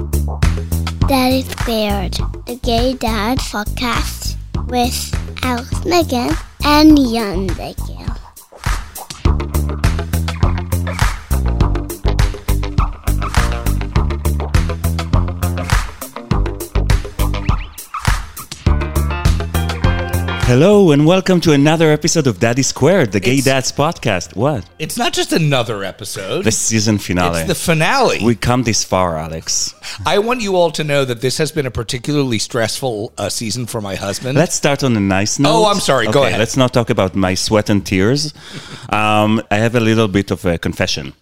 Daddy Squared, the Gay Dad podcast with Alex Maghen and Jan Maghen. Hello and welcome to another episode of Daddy Squared, the Gay It's- Dads podcast. What? It's not just another episode. The season finale. it's the finale. we come this far, Alex. I want you all to know that this has been a particularly stressful uh, season for my husband. Let's start on a nice note. Oh, I'm sorry. Go ahead. Let's not talk about my sweat and tears. Um, I have a little bit of a confession.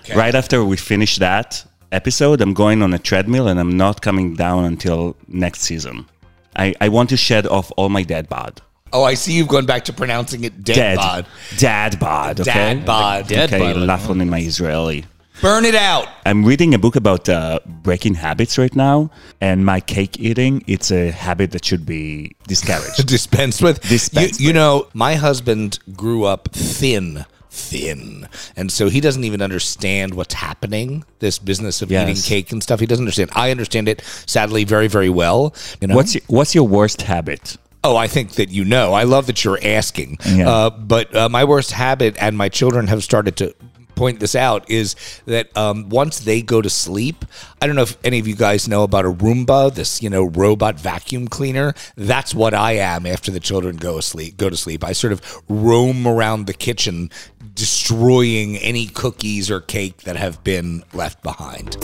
Okay. Right after we finish that episode, I'm going on a treadmill and I'm not coming down until next season. I, I want to shed off all my dad bod. oh, I see you've gone back to pronouncing it dead, Dead. bod. Dad bod, okay? Dad bod. Dead okay, bod. laughing in my Israeli. Burn it out. I'm reading a book about uh, breaking habits right now, and my cake eating, it's a habit that should be discouraged. Dispensed with. Dispensed you, you know, my husband grew up thin. Thin, and so he doesn't even understand what's happening. This business of Yes. eating cake and stuff, he doesn't understand. I understand it, sadly, very, very well. You know, what's your, what's your worst habit? Oh, I think that you know. I love that you're asking. Yeah. Uh, but uh, my worst habit, and my children have started to point this out, is that um, once they go to sleep, I don't know if any of you guys know about a Roomba, this you know robot vacuum cleaner. That's what I am after the children go asleep. Go to sleep. I sort of roam around the kitchen, destroying any cookies or cake that have been left behind.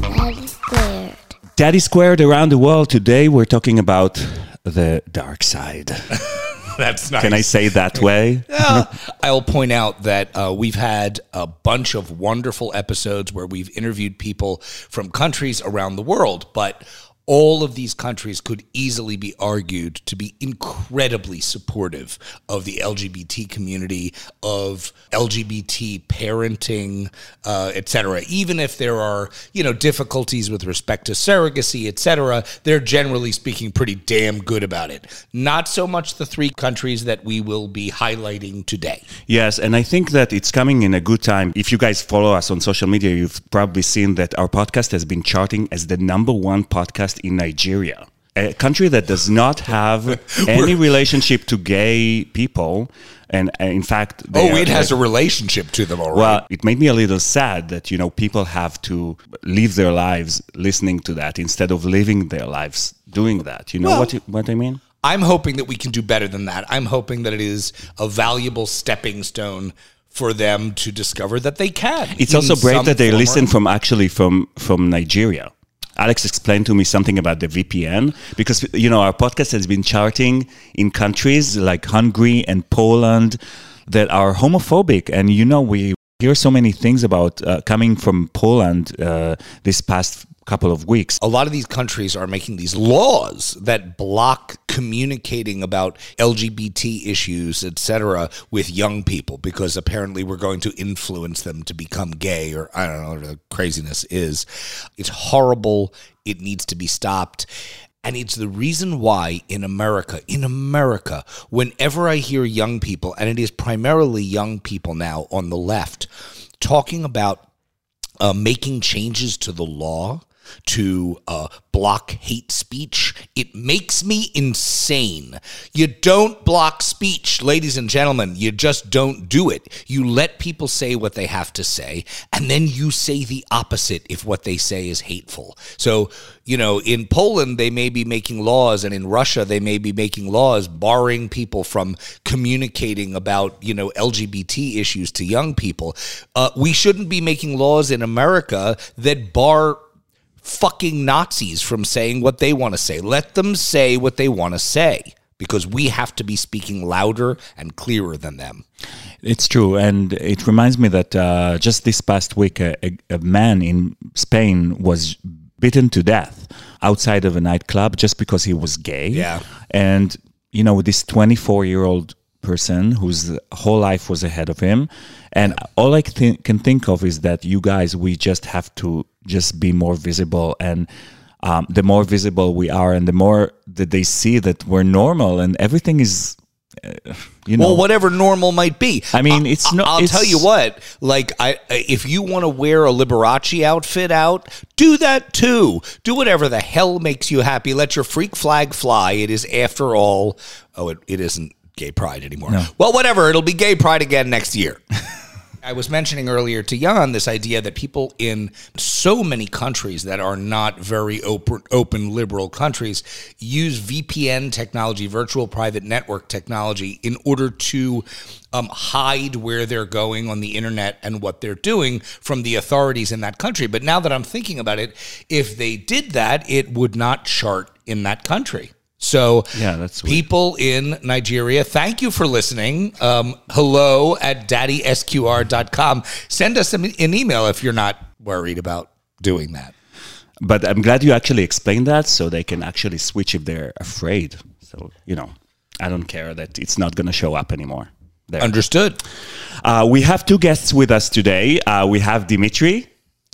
Daddy Squared. Daddy Squared around the world. Today we're talking about the dark side. That's nice. Can I say that way? Uh, I'll point out that uh, we've had a bunch of wonderful episodes where we've interviewed people from countries around the world, but all of these countries could easily be argued to be incredibly supportive of the LGBT community, of LGBT parenting, uh, et cetera. Even if there are, you know, difficulties with respect to surrogacy, et cetera, they're generally speaking pretty damn good about it. Not so much the three countries that we will be highlighting today. Yes, and I think that it's coming in a good time. If you guys follow us on social media, you've probably seen that our podcast has been charting as the number one podcast in Nigeria. A country that does not have any relationship to gay people. And uh, in fact, they Oh, are- it has a relationship to them, right. Well, it made me a little sad that you know people have to live their lives listening to that instead of living their lives doing that. You know Well- what what I mean? I'm hoping that we can do better than that. I'm hoping that it is a valuable stepping stone for them to discover that they can. It's also great that they listen from actually from from Nigeria. Alex explained to me something about the VPN because you know our podcast has been charting in countries like Hungary and Poland that are homophobic, and you know we hear so many things about uh, coming from Poland uh, this past couple of weeks. a lot of these countries are making these laws that block communicating about LGBT issues, etc., with young people because apparently we're going to influence them to become gay or I don't know what the craziness is. It's horrible. It needs to be stopped. And it's the reason why in America, in America, whenever I hear young people, and it is primarily young people now on the left, talking about uh, making changes to the law to uh, block hate speech. It makes me insane. You don't block speech, ladies and gentlemen. You just don't do it. You let people say what they have to say, and then you say the opposite if what they say is hateful. So, you know, in Poland, they may be making laws, and in Russia, they may be making laws barring people from communicating about, you know, LGBT issues to young people. Uh, we shouldn't be making laws in America that bar fucking Nazis from saying what they want to say. Let them say what they want to say because we have to be speaking louder and clearer than them. It's true, and it reminds me that uh, just this past week, a, a, a man in Spain was beaten to death outside of a nightclub just because he was gay. Yeah. and you know this 24 year old person whose whole life was ahead of him, and all I th- can think of is that you guys, we just have to just be more visible and. Um, the more visible we are, and the more that they see that we're normal and everything is you know. Well, whatever normal might be. I mean, it's not- I'll it's- tell you what. Like, I if you want to wear a Liberace outfit out, do that too. Do whatever the hell makes you happy. Let your freak flag fly. It is, after all, oh, it, it isn't gay pride anymore. Well, whatever. It'll be gay pride again next year. I was mentioning earlier to Jan this idea that people in so many countries that are not very open, open liberal countries use VPN technology, virtual private network technology, in order to um, hide where they're going on the internet and what they're doing from the authorities in that country. But now that I'm thinking about it, if they did that, it would not chart in that country. So Yeah, that's weird. people in Nigeria, thank you for listening. Um, hello at daddysqr.com. Send us an an email if you're not worried about doing that. But I'm glad you actually explained that so they can actually switch if they're afraid. So, you know, I don't care that it's not going to show up anymore. There. Understood. Uh, we have two guests with us today. Uh, we have Dimitri.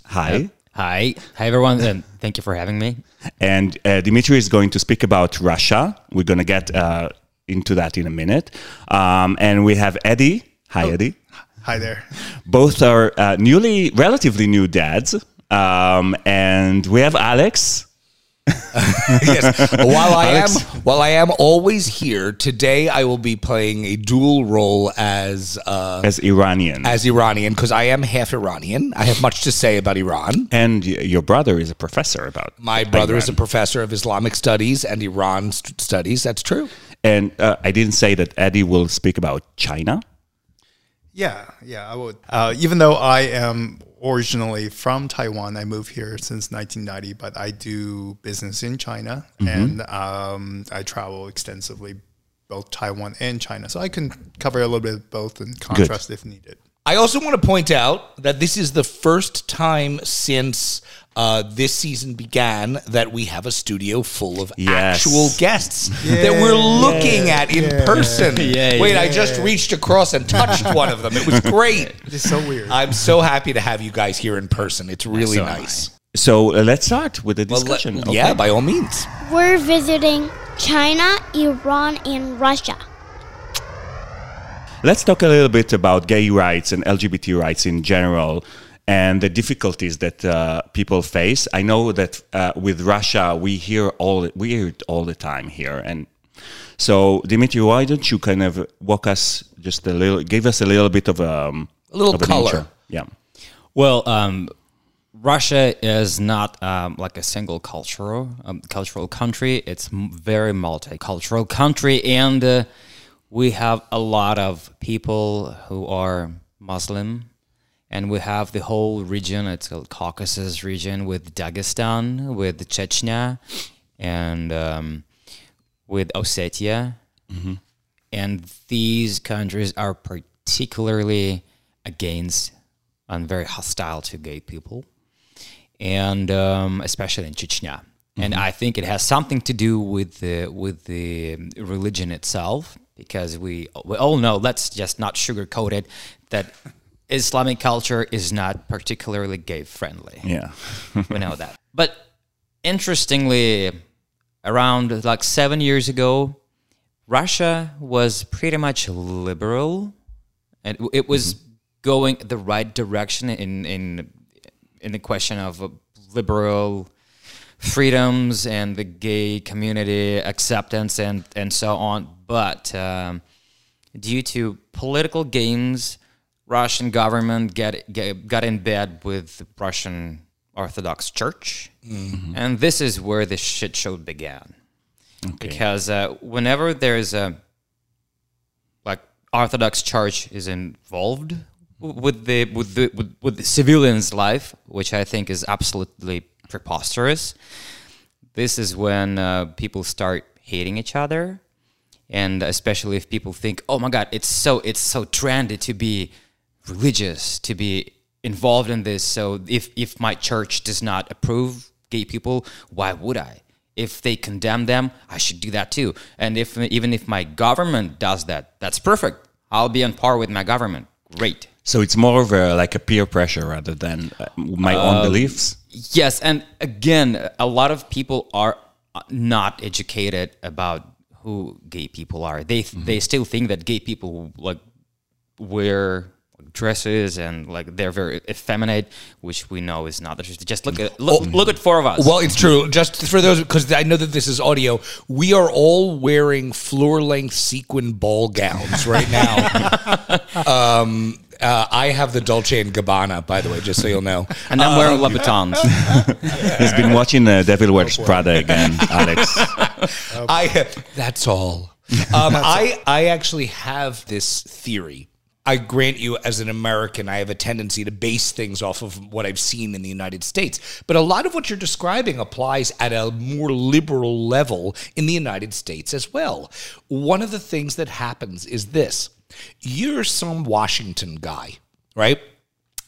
Hi. Hi. Hi, everyone, and thank you for having me. And uh, Dimitri is going to speak about Russia. We're going to get uh, into that in a minute. Um, and we have Eddie. Hi, Eddie. Hi there. Both are uh, newly, relatively new dads. Um, and we have Alex. yes. While I Alex? am while I am always here, today I will be playing a dual role as uh, as Iranian. as Iranian because I am half Iranian. I have much to say about Iran. and y- your brother is a professor about My brother is a Iran. professor of Islamic studies and Iran st- studies. That's true. And uh, I didn't say that Eddie will speak about China. Yeah, yeah, I would. Uh, even though I am originally from Taiwan, I moved here since 1990, but I do business in China and um, I travel extensively, both Taiwan and China. So I can cover a little bit of both and contrast if needed. I also want to point out that this is the first time since uh, this season began that we have a studio full of Yes. actual guests that we're looking at in person. Yeah, Wait, I just reached across and touched one of them. It was great. It's so weird. I'm so happy to have you guys here in person. It's really So am I. nice. So uh, let's start with the Well, let- discussion. okay? Yeah, by all means. We're visiting China, Iran, and Russia. Let's talk a little bit about gay rights and LGBT rights in general and the difficulties that uh, people face. I know that uh, with Russia, we hear all we hear it all the time here. And so, Dimitri, why don't you kind of walk us just a little, give us a little bit of um, A little of color. intro. Yeah. Well, um, Russia is not um, like a single cultural um, cultural country. It's m- very multicultural country, and uh, we have a lot of people who are Muslim, and we have the whole region. It's called Caucasus region with Dagestan, with Chechnya, and um, with Ossetia, and these countries are particularly against and very hostile to gay people, and um, especially in Chechnya. And I think it has something to do with the with the religion itself, because we we all know. Let's just not sugarcoat it that Islamic culture is not particularly gay friendly Yeah. we know that. But interestingly, around like seven years ago, Russia was pretty much liberal, and it was going the right direction in in in the question of liberal freedoms and the gay community acceptance and and so on. But um, due to political gains, Russian government get, get got in bed with the Russian Orthodox Church, and this is where the shit show began. Because uh, whenever there's a like Orthodox Church is involved with the with the with, with the civilians' life, which I think is absolutely preposterous. This is when uh, people start hating each other, and especially if people think, "Oh my God, it's so it's so trendy to be religious, to be involved in this." So if if my church does not approve gay people, why would I? If they condemn them, I should do that too. And if even if my government does that, that's perfect. I'll be on par with my government. Great. So it's more of a, like a peer pressure rather than uh, my own beliefs. Yes, and again, a lot of people are uh, not educated about who gay people are. They they still think that gay people like wear dresses and like they're very effeminate, which we know is not the truth. Just look at look, look at four of us. Well, it's true. Just for those, because I know that this is audio, we are all wearing floor length sequin ball gowns right now. um, uh, I have the Dolce and Gabbana, by the way, just so you'll know. and I'm wearing Louboutins. He's been watching uh, Devil Wears Prada again, Alex. I that's all. Um, I I actually have this theory. I grant you, as an American, I have a tendency to base things off of what I've seen in the United States. But a lot of what you're describing applies at a more liberal level in the United States as well. One of the things that happens is this you're some Washington guy, right?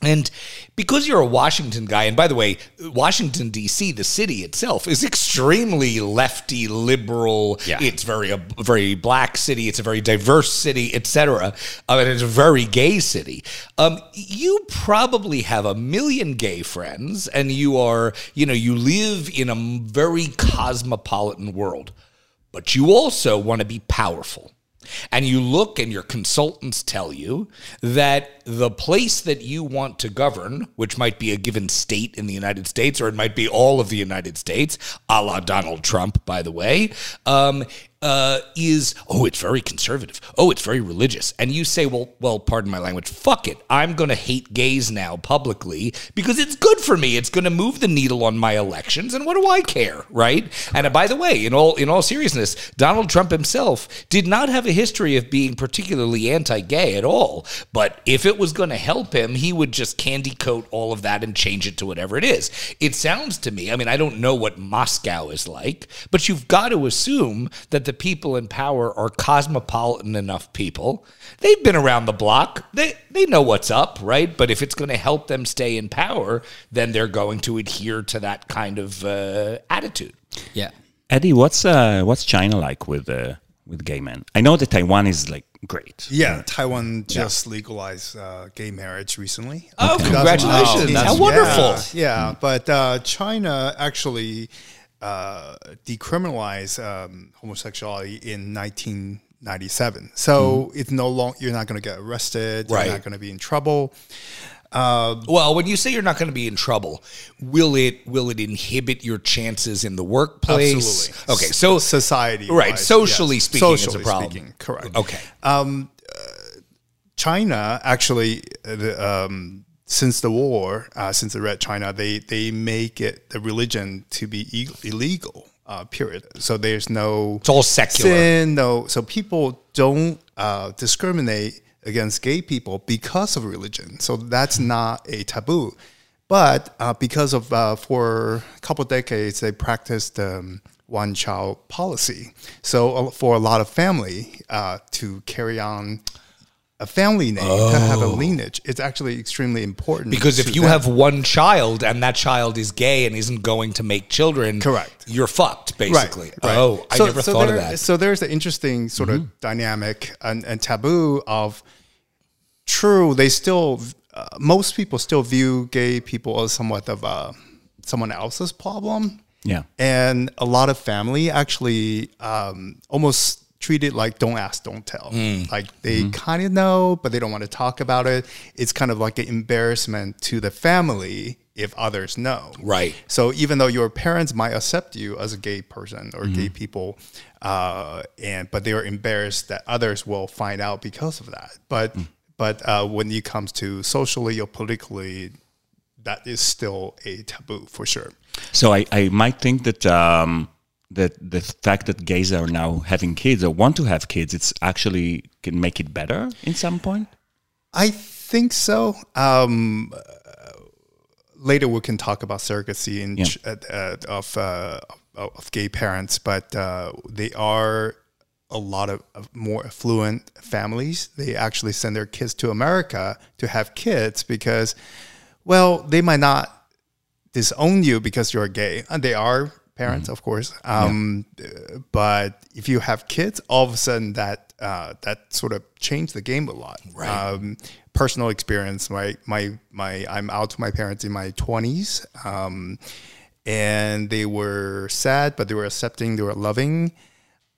And because you're a Washington guy, and by the way, Washington D.C., the city itself, is extremely lefty, liberal. Yeah. It's very a very black city. It's a very diverse city, etc. Uh, and it's a very gay city. Um, you probably have a million gay friends, and you are, you know, you live in a very cosmopolitan world, but you also want to be powerful. And you look and your consultants tell you that the place that you want to govern, which might be a given state in the United States, or it might be all of the United States, a la Donald Trump, by the way, um, uh, is oh, it's very conservative. Oh, it's very religious. And you say, well, well, pardon my language. Fuck it. I'm going to hate gays now publicly because it's good for me. It's going to move the needle on my elections. And what do I care, right? And uh, by the way, in all in all seriousness, Donald Trump himself did not have a history of being particularly anti-gay at all. But if it was going to help him, he would just candy coat all of that and change it to whatever it is. It sounds to me. I mean, I don't know what Moscow is like, but you've got to assume that the people in power are cosmopolitan enough people. They've been around the block. They they know what's up, right? But if it's going to help them stay in power, then they're going to adhere to that kind of uh, attitude. yeah. Eddie, what's uh, what's China like with uh, with gay men? I know that Taiwan is like great. Yeah, Taiwan just legalized uh, gay marriage recently. Oh, 2019. congratulations. that's How wonderful. Yeah, yeah. but uh, China actually uh, decriminalized um, homosexuality in 1997. So it's no longer you're not going to get arrested. Right. You're not going to be in trouble. Well, when you say you're not going to be in trouble, will it will it inhibit your chances in the workplace? Absolutely. Okay, so society, right, socially speaking, it's a problem. speaking, correct. Okay. China actually, uh, um, since the war, uh, since the Red China, they they make it the religion to be e- illegal. Uh, period. So there's no It's all secular. sin. No, so people don't uh, discriminate against gay people because of religion. So that's not a taboo. But uh, because of uh, for a couple decades, they practiced um, one child policy. So uh, for a lot of family uh, to carry on a family name to have a lineage, it's actually extremely important. Because if you them. have one child and that child is gay and isn't going to make children, Correct. you're fucked, basically. Right, right. Oh, I So- never so thought there- of that. So there's an interesting sort of dynamic and, and taboo of true. They still uh, most people still view gay people as somewhat of a someone else's problem. Yeah. and a lot of family actually um, almost treat it like don't ask, don't tell. Like they kind of know, but they don't want to talk about it. It's kind of like an embarrassment to the family if others know. Right. So even though your parents might accept you as a gay person or gay people, uh, and but they are embarrassed that others will find out because of that. But but uh, when it comes to socially or politically, that is still a taboo for sure. So I, I might think that um, that the fact that gays are now having kids or want to have kids, it's actually can make it better in some point. I think so. Um, uh, later, we can talk about surrogacy and Yeah. ch- uh, uh, of uh, of gay parents, but uh, they are a lot of, of more affluent families. They actually send their kids to America to have kids because, well, they might not disown you because you're gay, and they are parents, of course. Um, uh, But if you have kids, all of a sudden that uh, that sort of changed the game a lot. Right. Um, personal experience. My my my. I'm out to my parents in my twenties, um, and they were sad, but they were accepting. They were loving.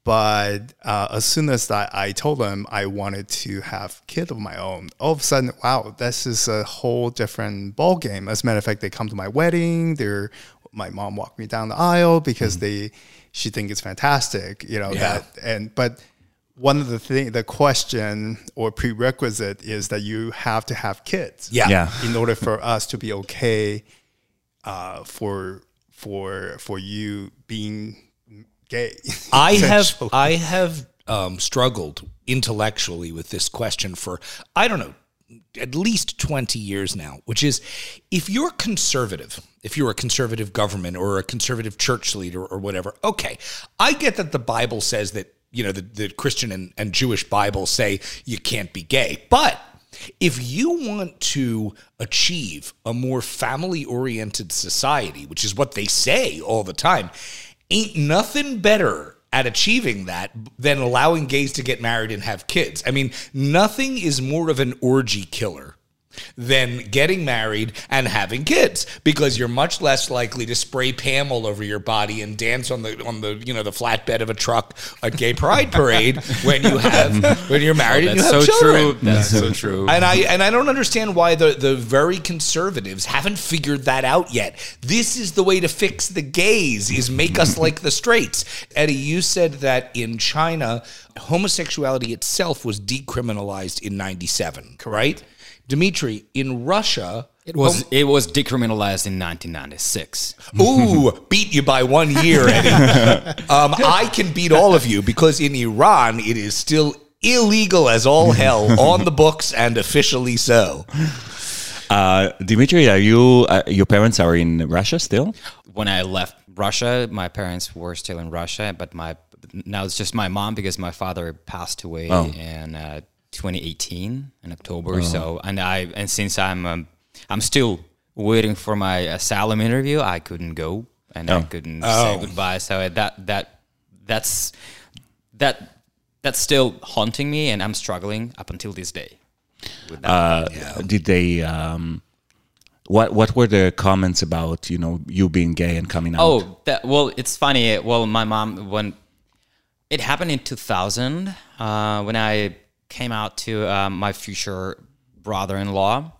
But uh, as soon as I, I told them I wanted to have kid of my own, all of a sudden, wow, this is a whole different ball game. As a matter of fact, they come to my wedding. They're my mom walked me down the aisle because they she think it's fantastic, you know Yeah. that. And but one of the thing, the question or prerequisite is that you have to have kids Yeah. Yeah. in order for us to be okay uh, for for for you being gay. I have. I have um, struggled intellectually with this question for I don't know at least 20 years now which is if you're conservative if you're a conservative government or a conservative church leader or whatever okay I get that the Bible says that you know the, the Christian and, and Jewish Bible say you can't be gay but if you want to achieve a more family oriented society, which is what they say all the time, ain't nothing better at achieving that than allowing gays to get married and have kids. I mean, nothing is more of an orgy killer than getting married and having kids because you're much less likely to spray Pam all over your body and dance on the on the you know the flatbed of a truck at gay pride parade when you have when you're married and you That's have so children. true. That's so true. And I and I don't understand why the, the very conservatives haven't figured that out yet. This is the way to fix the gays is make us like the straights. Eddie, you said that in China, homosexuality itself was decriminalized in 97, right? Dimitri, in Russia, It was it was decriminalized in 1996. Ooh, beat you by one year, Eddie. um, I can beat all of you because in Iran it is still illegal as all hell on the books and officially so. Uh, Dimitri, are you? Uh, your parents are in Russia still? When I left Russia, my parents were still in Russia, but my now it's just my mom because my father passed away and. uh, 2018 in October. So and I and since I'm um, I'm still waiting for my asylum interview, I couldn't go and I couldn't say goodbye. So that that that's that that's still haunting me, and I'm struggling up until this day. With that. Uh, Did they? Um, what What were the comments about? You know, you being gay and coming out? Oh, that well, it's funny. Well, my mom when it happened in 2000 uh, when I came out to uh, my future brother-in-law.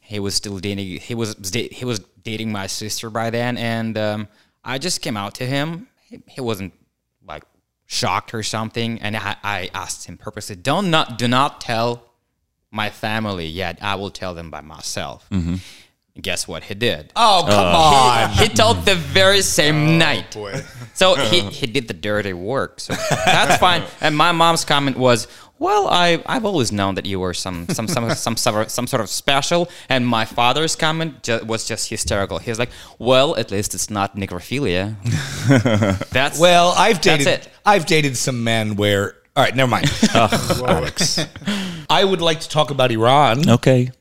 He was still dating. He was he was dating my sister by then, and um, I just came out to him. He, he wasn't like shocked or something, and I, I asked him purposely, "Don't not do not tell my family yet. I will tell them by myself." Guess what he did? Oh, come on. he told the very same night. boy. So he, he did the dirty work. So that's fine. And my mom's comment was, "Well, I I've always known that you were some some some some sort of, some sort of special." And my father's comment ju- was just hysterical. He was like, "Well, at least it's not necrophilia." that's Well, I've That's dated it. I've dated some men where all right, never mind. Alex. I would like to talk about Iran. okay.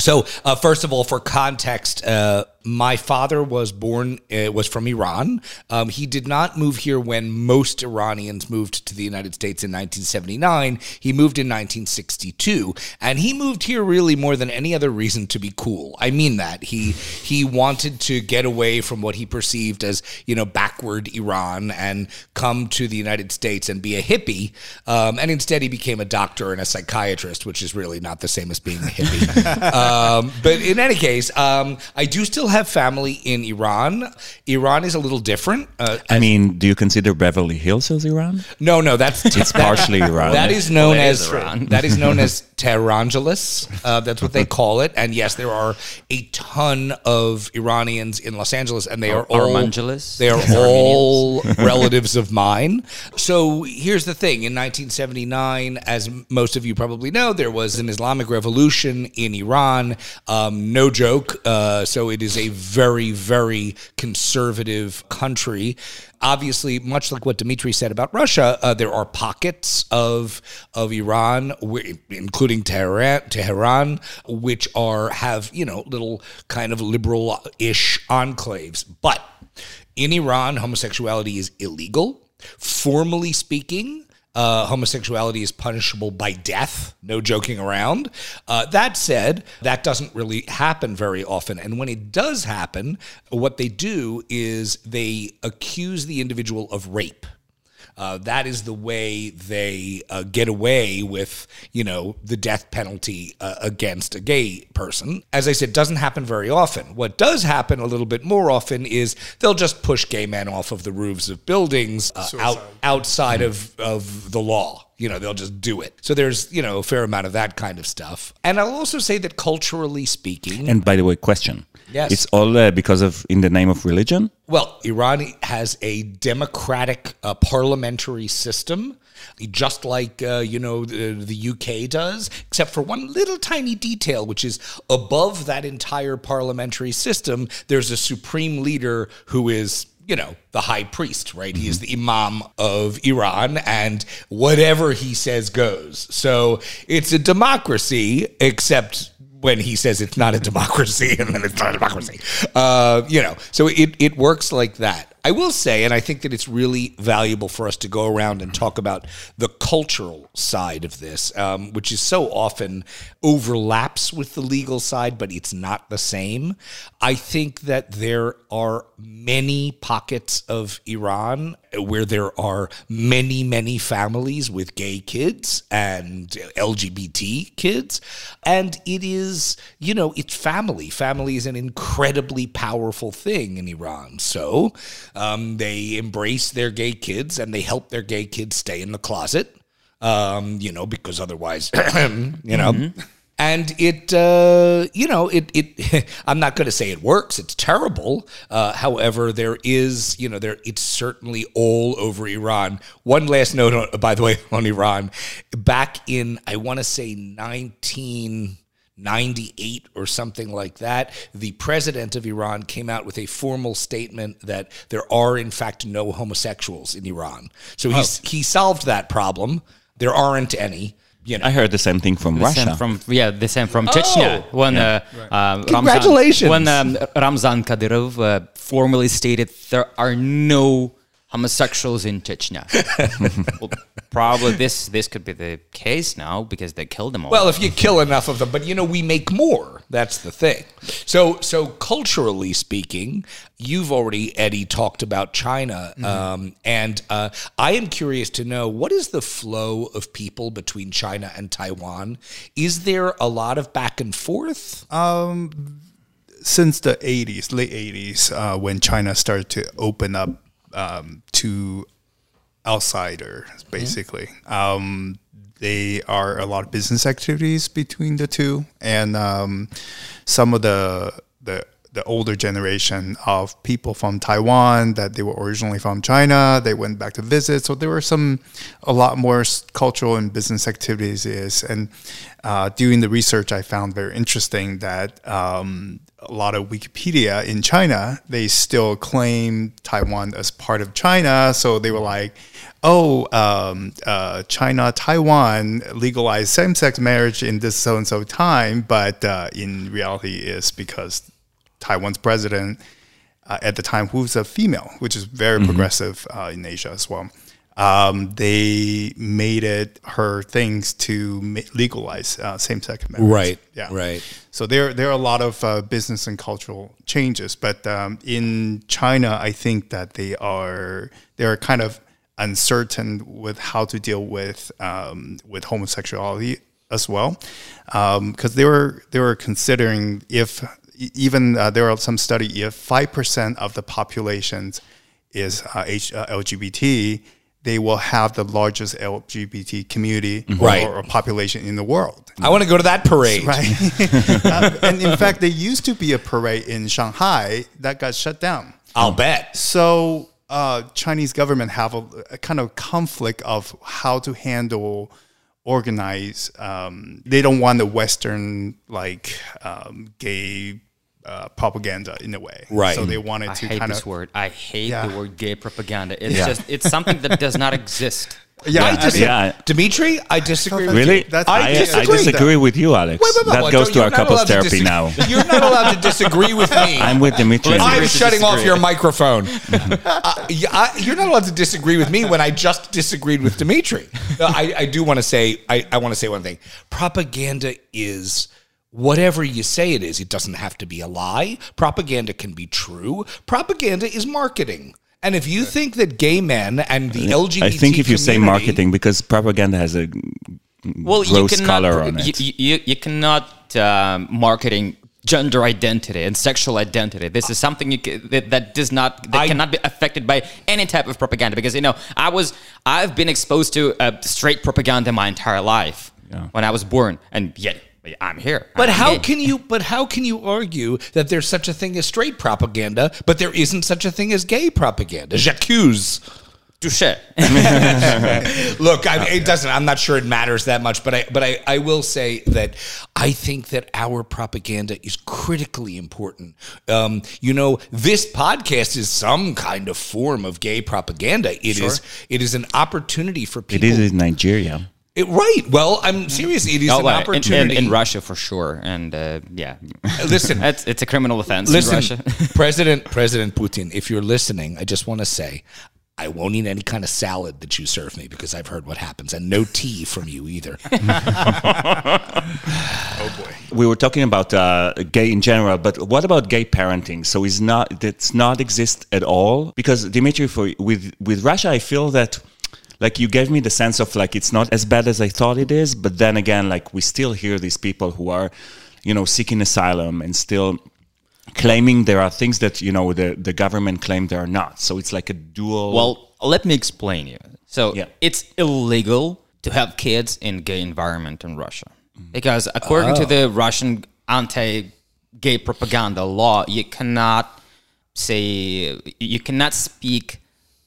So, uh, first of all, for context, uh, my father was born uh, was from Iran. Um, he did not move here when most Iranians moved to the United States in 1979. He moved in 1962, and he moved here really more than any other reason to be cool. I mean that he he wanted to get away from what he perceived as you know backward Iran and come to the United States and be a hippie. Um, and instead, he became a doctor and a psychiatrist, which is really not the same as being a hippie. um, but in any case, um, I do still have family in Iran. Iran is a little different. Uh, I mean, do you consider Beverly Hills as Iran? no, no, that's It's partially Iran. That is known Well, as is Iran. that is known as Tehrangeles. Uh, that's what they call it. And yes, there are a ton of Iranians in Los Angeles, and they are all Armangeles? They are all relatives of mine. So here's the thing: in 1979, as most of you probably know, there was an Islamic revolution in Iran. Um, no joke. Uh, so it is a very, very conservative country. Obviously, much like what Dimitri said about Russia, uh, there are pockets of of Iran, including Tehran, Tehran, which are have you know little kind of liberal-ish enclaves. But in Iran, homosexuality is illegal. Formally speaking, uh, homosexuality is punishable by death. No joking around. Uh, that said, that doesn't really happen very often. And when it does happen, what they do is they accuse the individual of rape. Uh, that is the way they uh, get away with, you know, the death penalty uh, against a gay person. As I said, doesn't happen very often. What does happen a little bit more often is they'll just push gay men off of the roofs of buildings uh, out outside of, of the law. You know, they'll just do it. So there's, you know, a fair amount of that kind of stuff. And I'll also say that culturally speaking, And by the way, question. Yes. It's all uh, because of in the name of religion. Well, Iran has a democratic uh, parliamentary system, just like uh, you know the, the UK does, except for one little tiny detail, which is above that entire parliamentary system. There's a supreme leader who is. You know, the high priest, right? He is the imam of Iran, and whatever he says goes. So it's a democracy, except when he says it's not a democracy and then it's not a democracy. Uh, you know, so it, it works like that. I will say, and I think that it's really valuable for us to go around and talk about the cultural side of this, um, which is so often overlaps with the legal side, but it's not the same. I think that there are many pockets of Iran where there are many, many families with gay kids and LGBT kids. And it is, you know, it's family. Family is an incredibly powerful thing in Iran. So um, they embrace their gay kids and they help their gay kids stay in the closet, um, you know, because otherwise, you know. And it, uh, you know, it, it. I'm not going to say it works. It's terrible. Uh, however, there is, you know, there. It's certainly all over Iran. One last note, on, by the way, on Iran. Back in, I want to say 1998 or something like that, the president of Iran came out with a formal statement that there are, in fact, no homosexuals in Iran. So he's, he solved that problem. There aren't any. You know. I heard the same thing from The Russia. same from yeah, the same from Chechnya. When uh, um, Congratulations. Ramzan, when um, Ramzan Kadyrov uh, formally stated there are no homosexuals in Chechnya. well, probably this this could be the case now because they killed them all. Well, if you kill enough of them, but you know, we make more. That's the thing. So, so culturally speaking, you've already Eddie talked about China, um, and uh, I am curious to know what is the flow of people between China and Taiwan. Is there a lot of back and forth? since the 80s, late 80s, uh, when China started to open up um, to outsiders, basically. Um, they are a lot of business activities between the two, and um, some of the the the older generation of people from Taiwan that they were originally from China, they went back to visit. So there were some a lot more cultural and business activities. Is and uh, doing the research, I found very interesting that um, a lot of Wikipedia in China they still claim Taiwan as part of China. So they were like, "Oh, um, uh, China, Taiwan legalized same-sex marriage in this so and so time," but uh, in reality, is because Taiwan's president uh, at the time, who's a female, which is very progressive uh, in Asia as well. Um, they made it her things to ma- legalize uh, same-sex marriage. Right, Yeah. right. So there, there are a lot of uh, business and cultural changes, but um, in China, I think that they are they are kind of uncertain with how to deal with um, with homosexuality as well, because they were they were considering if even uh, there are some study if five percent of the populations is uh, H, uh, LGBT, they will have the largest LGBT community Right. or, or population in the world. I want to go to that parade. Right. Uh, and in fact, there used to be a parade in Shanghai that got shut down. I'll bet. So uh, Chinese government have a, a kind of conflict of how to handle organize. Um, they don't want the Western like um, gay uh, propaganda in a way. Right. So they wanted I to hate kind this of word. I hate Yeah. the word gay propaganda. It's Yeah. just it's something that does not exist. yeah. I I dis- Yeah. Dimitri, I disagree with Really? you. That's- I, I I disagree. disagree with you, Alex. Wait, wait, wait, that wait, goes to our couples therapy dis- now. You're not allowed to disagree with me. I'm with Dimitri. Let's. I'm agree to shutting off your microphone. uh, I, you're not allowed to disagree with me when I just disagreed with Dimitri. I, I do want to say I, I want to say one thing. Propaganda is whatever you say it is. It doesn't have to be a lie. Propaganda can be true. Propaganda is marketing. And if you think that gay men and the LGBT I think if you say marketing, because propaganda has a well, you gross cannot, color on it. you, you, you cannot um, marketing gender identity and sexual identity. This is something you that, that does not that I- cannot be affected by any type of propaganda because you know I was I've been exposed to uh, straight propaganda my entire life Yeah. when I was born, and yet I'm here. But I'm how gay. can you? But how can you argue that there's such a thing as straight propaganda, but there isn't such a thing as gay propaganda? J'accuse. touche? Look, I, it doesn't. I'm not sure it matters that much, but I, but I, I will say that I think that our propaganda is critically important. Um, you know, this podcast is some kind of form of gay propaganda. It is. It is an opportunity for people. It is in Nigeria. It- right. Well, I'm serious. It is Oh, an well, in, in, opportunity. in Russia for sure, and uh, yeah, Listen, it's it's a criminal offense Listen, in Russia. President President Putin, if you're listening, I just want to say I won't eat any kind of salad that you serve me because I've heard what happens, and no tea from you either. Oh boy. We were talking about uh, gay in general, but what about gay parenting? So is not that's not exist at all? Because Dimitri, for with with Russia, I feel that like you gave me the sense of like it's not as bad as I thought it is, but then again, like we still hear these people who are, you know, seeking asylum and still claiming there are things that you know the the government claim there are not. So it's like a dual. Well, let me explain you. So Yeah. it's illegal to have kids in gay environment in Russia mm-hmm. because according to oh. the Russian anti-gay propaganda law, you cannot say you cannot speak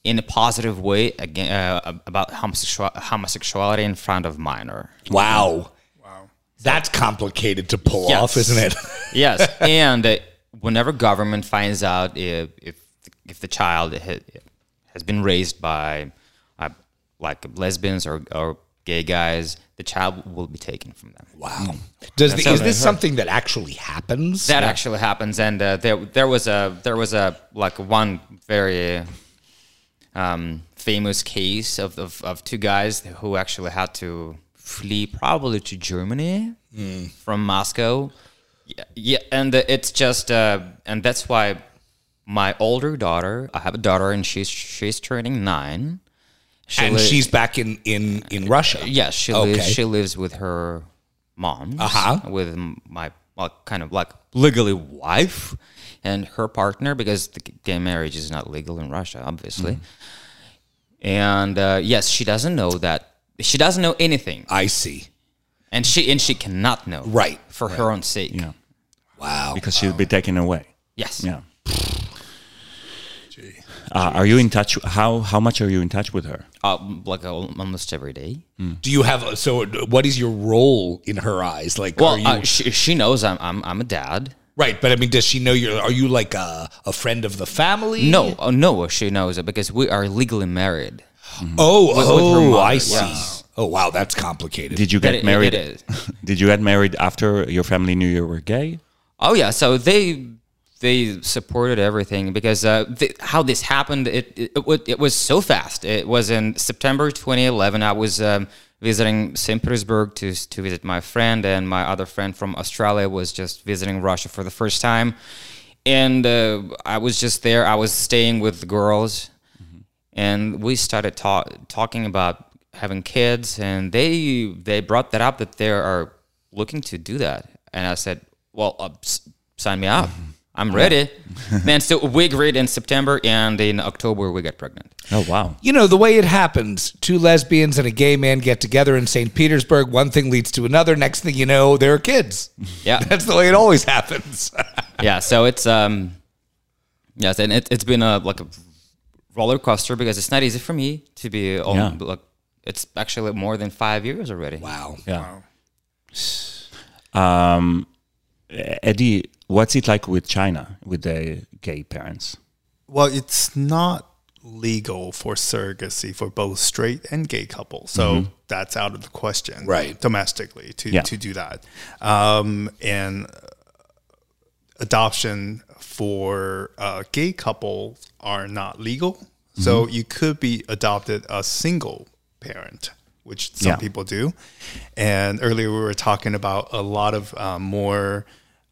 in a positive way again uh, about homosexual, homosexuality in front of minor. Wow. Wow. That's complicated to pull Yes. off, isn't it? yes, and uh, whenever government finds out if if, if the child ha- has been raised by uh, like lesbians or, or gay guys, the child will be taken from them. Wow. Does the, is this something that actually happens? That actually happens, and uh, there there was a there was a like one very um, famous case of, of of two guys who actually had to flee probably to Germany from Moscow. Yeah, yeah, and it's just uh, and that's why my older daughter, I have a daughter, and she's she's turning nine. She and li- she's back in in in Russia. Yes, she Okay. lives. She lives with her mom. Uh-huh. With my well, kind of like legally wife and her partner because the gay marriage is not legal in Russia, obviously. Mm-hmm. And uh, yes, she doesn't know that. She doesn't know anything, I see. and she and she cannot know. Right, For her own sake. yeah, Wow. because she'll be taken away. Yes. Yeah. Uh, are you in touch? How how much are you in touch with her? Uh, like almost every day. Do you have so? What is your role in her eyes? Like, Well, are you uh, she, she knows I'm, I'm I'm a dad. Right? But I mean, does she know you're? Are you like a, a friend of the family? No, oh, no, she knows it because we are legally married. Oh, with her oh, mother, I see. yes. Oh, wow, that's complicated. Did you get it- married? it is. Did you get married after your family knew you were gay? Oh yeah, so they they supported everything because uh, th- how this happened it it, it, wa- it was so fast. It was in September 2011. I was um, visiting St. Petersburg to to visit my friend, and my other friend from Australia was just visiting Russia for the first time. And uh, I was just there. I was staying with the girls, and we started talk, talking about having kids, and they they brought that up that they are looking to do that, and I said, "Well, uh, sign me up. I'm ready." Man, so we agreed in September, and in October we got pregnant. Oh wow! You know, the way it happens two lesbians and a gay man get together in St. Petersburg, one thing leads to another. Next thing you know, there are kids. Yeah, That's the way it always happens. yeah. So it's um, yes, and it, it's been a like a roller coaster because it's not easy for me to be on Yeah. like. It's actually more than five years already. wow. Yeah. Um, Eddie, what's it like with China with the gay parents? Well, it's not legal for surrogacy for both straight and gay couples. So that's out of the question, Right. Domestically to, Yeah. to do that. Um, and adoption for uh, gay couples are not legal. So you could be adopted a single parent, which some Yeah. people do. And earlier we were talking about a lot of um, more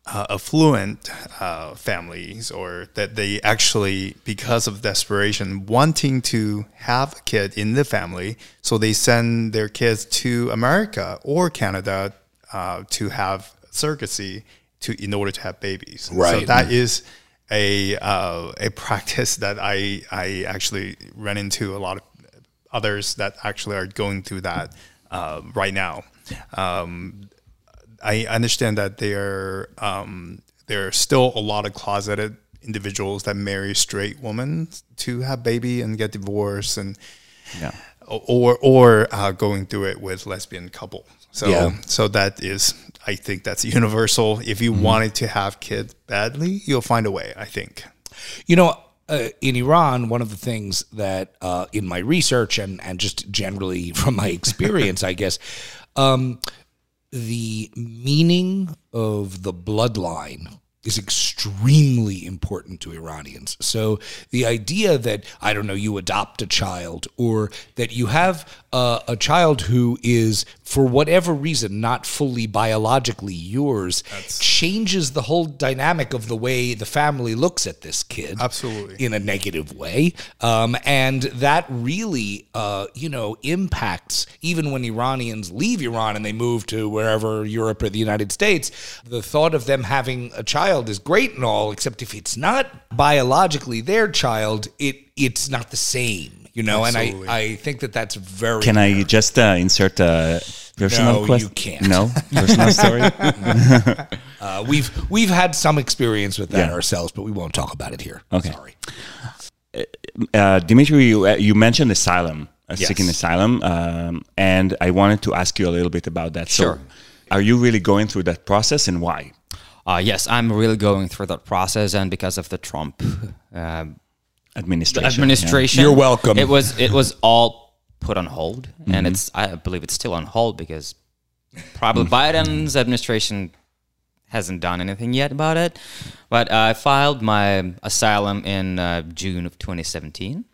uh, affluent uh, families, or that they actually, because of desperation, wanting to have a kid in the family, so they send their kids to America or Canada uh, to have surrogacy to in order to have babies. So Right. that is a uh, a practice that I I actually run into a lot of others that actually are going through that uh, right now. Um, I understand that there um, there are still a lot of closeted individuals that marry straight women to have baby and get divorced and Yeah. or or uh, going through it with lesbian couple. So Yeah. so that is I think that's universal. If you wanted to have kids badly, you'll find a way. I think. You know, uh, in Iran, one of the things that uh, in my research and, and just generally from my experience, I guess, um, the meaning of the bloodline is extremely important to Iranians. So the idea that I don't know you adopt a child or that you have uh, a child who is for whatever reason not fully biologically yours changes the whole dynamic of the way the family looks at this kid Absolutely. in a negative way. Um, and that really, uh, you know, impacts even when Iranians leave Iran and they move to wherever Europe or the United States. The thought of them having a child is great and all, except if it's not biologically their child, it it's not the same. You know, Absolutely. and I, I think that that's very. Can I just uh, insert a personal No, question? you can't. No personal story. Uh, we've we've had some experience with that Yeah. ourselves, but we won't talk about it here. Okay. Sorry. uh, Dimitri, you, uh, you mentioned asylum, uh, Yes. seeking asylum, um, and I wanted to ask you a little bit about that. Sure. So, are you really going through that process, and why? Uh, yes, I'm really going through that process, and because of the Trump uh, Administration. administration, You're welcome. It was it was all put on hold, Mm-hmm. and it's I believe it's still on hold because probably Biden's administration hasn't done anything yet about it. But I filed my asylum in uh, June of 2017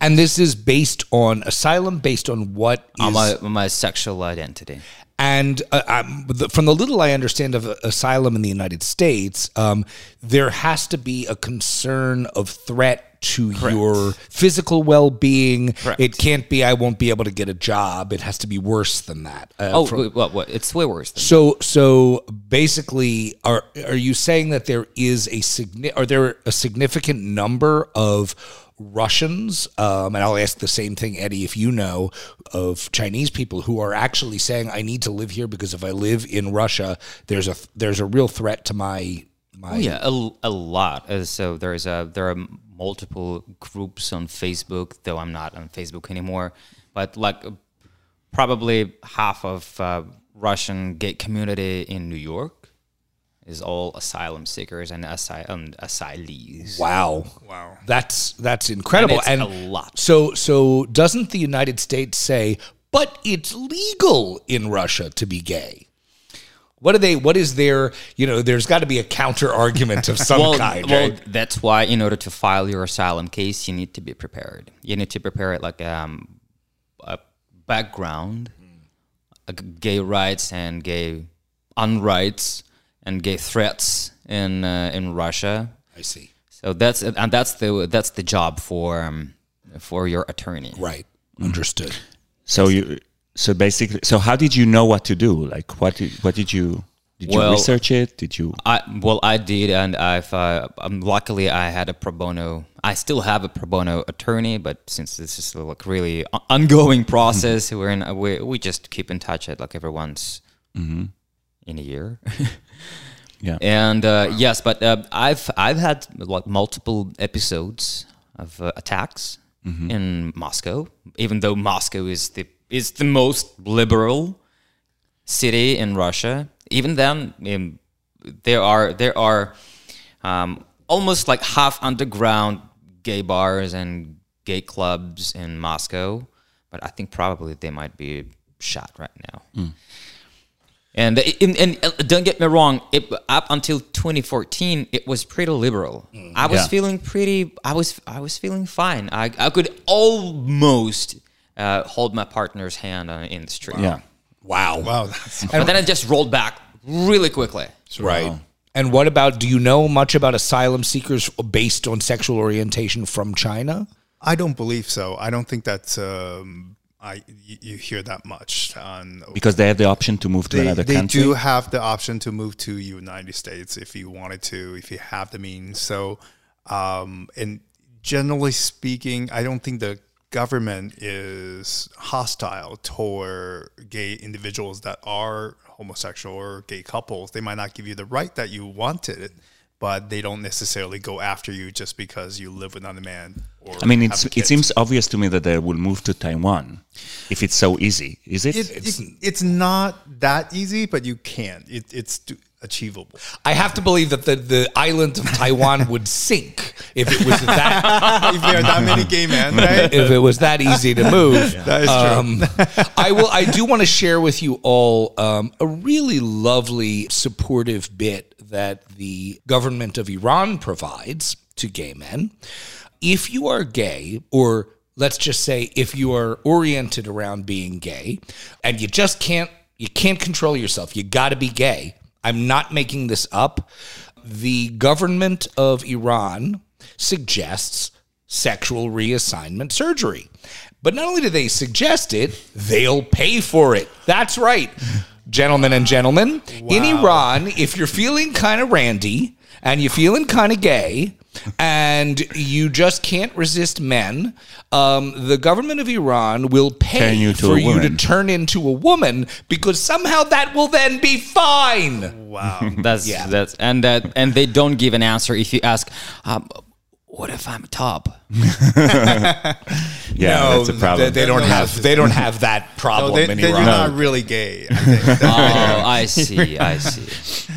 And this is based on asylum, based on what is on my my sexual identity. And uh, um, the, from the little I understand of uh, asylum in the United States, um, there has to be a concern of threat to your physical well being. It can't be, I won't be able to get a job. It has to be worse than that. Uh, Oh, from- well, well, it's way worse. Than so, so basically, are are you saying that there is a signi- are there a significant number of Russians, um, and I'll ask the same thing, Eddie, if you know of Chinese people who are actually saying, "I need to live here because if I live in Russia, there's a there's a real threat to my my." Oh, yeah, a, a lot. Uh, so there's a there are multiple groups on Facebook, though I'm not on Facebook anymore. But like probably half of uh, Russian gay community in New York is all asylum seekers and asylum asylees. Wow, Wow. that's that's incredible, And it's a lot. So, so doesn't the United States say, but it's legal in Russia to be gay? What are they? What is their? You know, there's got to be a counter argument of some well, kind. well, right? that's why in order to file your asylum case, you need to be prepared. You need to prepare it like um, a background, uh, gay rights and gay unrights and gay threats in uh, in Russia. I see. So that's and that's the that's the job for um, for your attorney. Right. Understood. So you, so basically, so how did you know what to do? Like, what did, what did you did you research it? Did you? I well, I did, and I've uh, um, luckily I had a pro bono. I still have a pro bono attorney, but since this is like really ongoing process, we're in we we just keep in touch at like every once in a year. Yeah. and uh, yes, but uh, I've I've had like multiple episodes of uh, attacks in Moscow, even though Moscow is the is the most liberal city in Russia. Even then, um, there are there are um, almost like half underground gay bars and gay clubs in Moscow, but I think probably they might be shot right now. And, and, and uh, don't get me wrong, it, up until 2014, it was pretty liberal. I was Yeah. feeling pretty. I was I was feeling fine. I, I could almost uh, hold my partner's hand uh, in the street. Yeah. Wow. Wow. That's, But then I just rolled back really quickly. Right. And what about? Do you know much about asylum seekers based on sexual orientation from China? I don't believe so. I don't think that's um, I you, you hear that much on Because they have the option to move to they, another they country. do have the option to move to United States if you wanted to, if you have the means. So, um, and generally speaking, I don't think the government is hostile toward gay individuals that are homosexual or gay couples. They might not give you the right that you wanted, but they don't necessarily go after you just because you live with another man. Or I mean, it's, it seems obvious to me that they will move to Taiwan if it's so easy. Is it? it, it's, it's not that easy, but you can. It, it's achievable. I have to believe that the, the island of Taiwan would sink if it was that if there are that many gay men, right? if it was that easy to move. That is true. Um, I will. I do want to share with you all um, a really lovely, supportive bit that the government of Iran provides to gay men. If you are gay, or let's just say, if you are oriented around being gay, and you just can't, you can't control yourself. You got to be gay. I'm not making this up. The government of Iran suggests sexual reassignment surgery. But not only do they suggest it, they'll pay for it. That's right. Gentlemen and gentlemen, in Iran, if you're feeling kind of randy and you're feeling kind of gay and you just can't resist men, um, the government of Iran will pay you for you to turn into a woman because somehow that will then be fine. Wow. That's Yeah. that's and that and they don't give an answer if you ask, um, what if I'm a top? yeah, no, that's a problem. They, they don't No, have they don't have that No, problem they, in then you're not really gay. I think. Oh, I see, I see.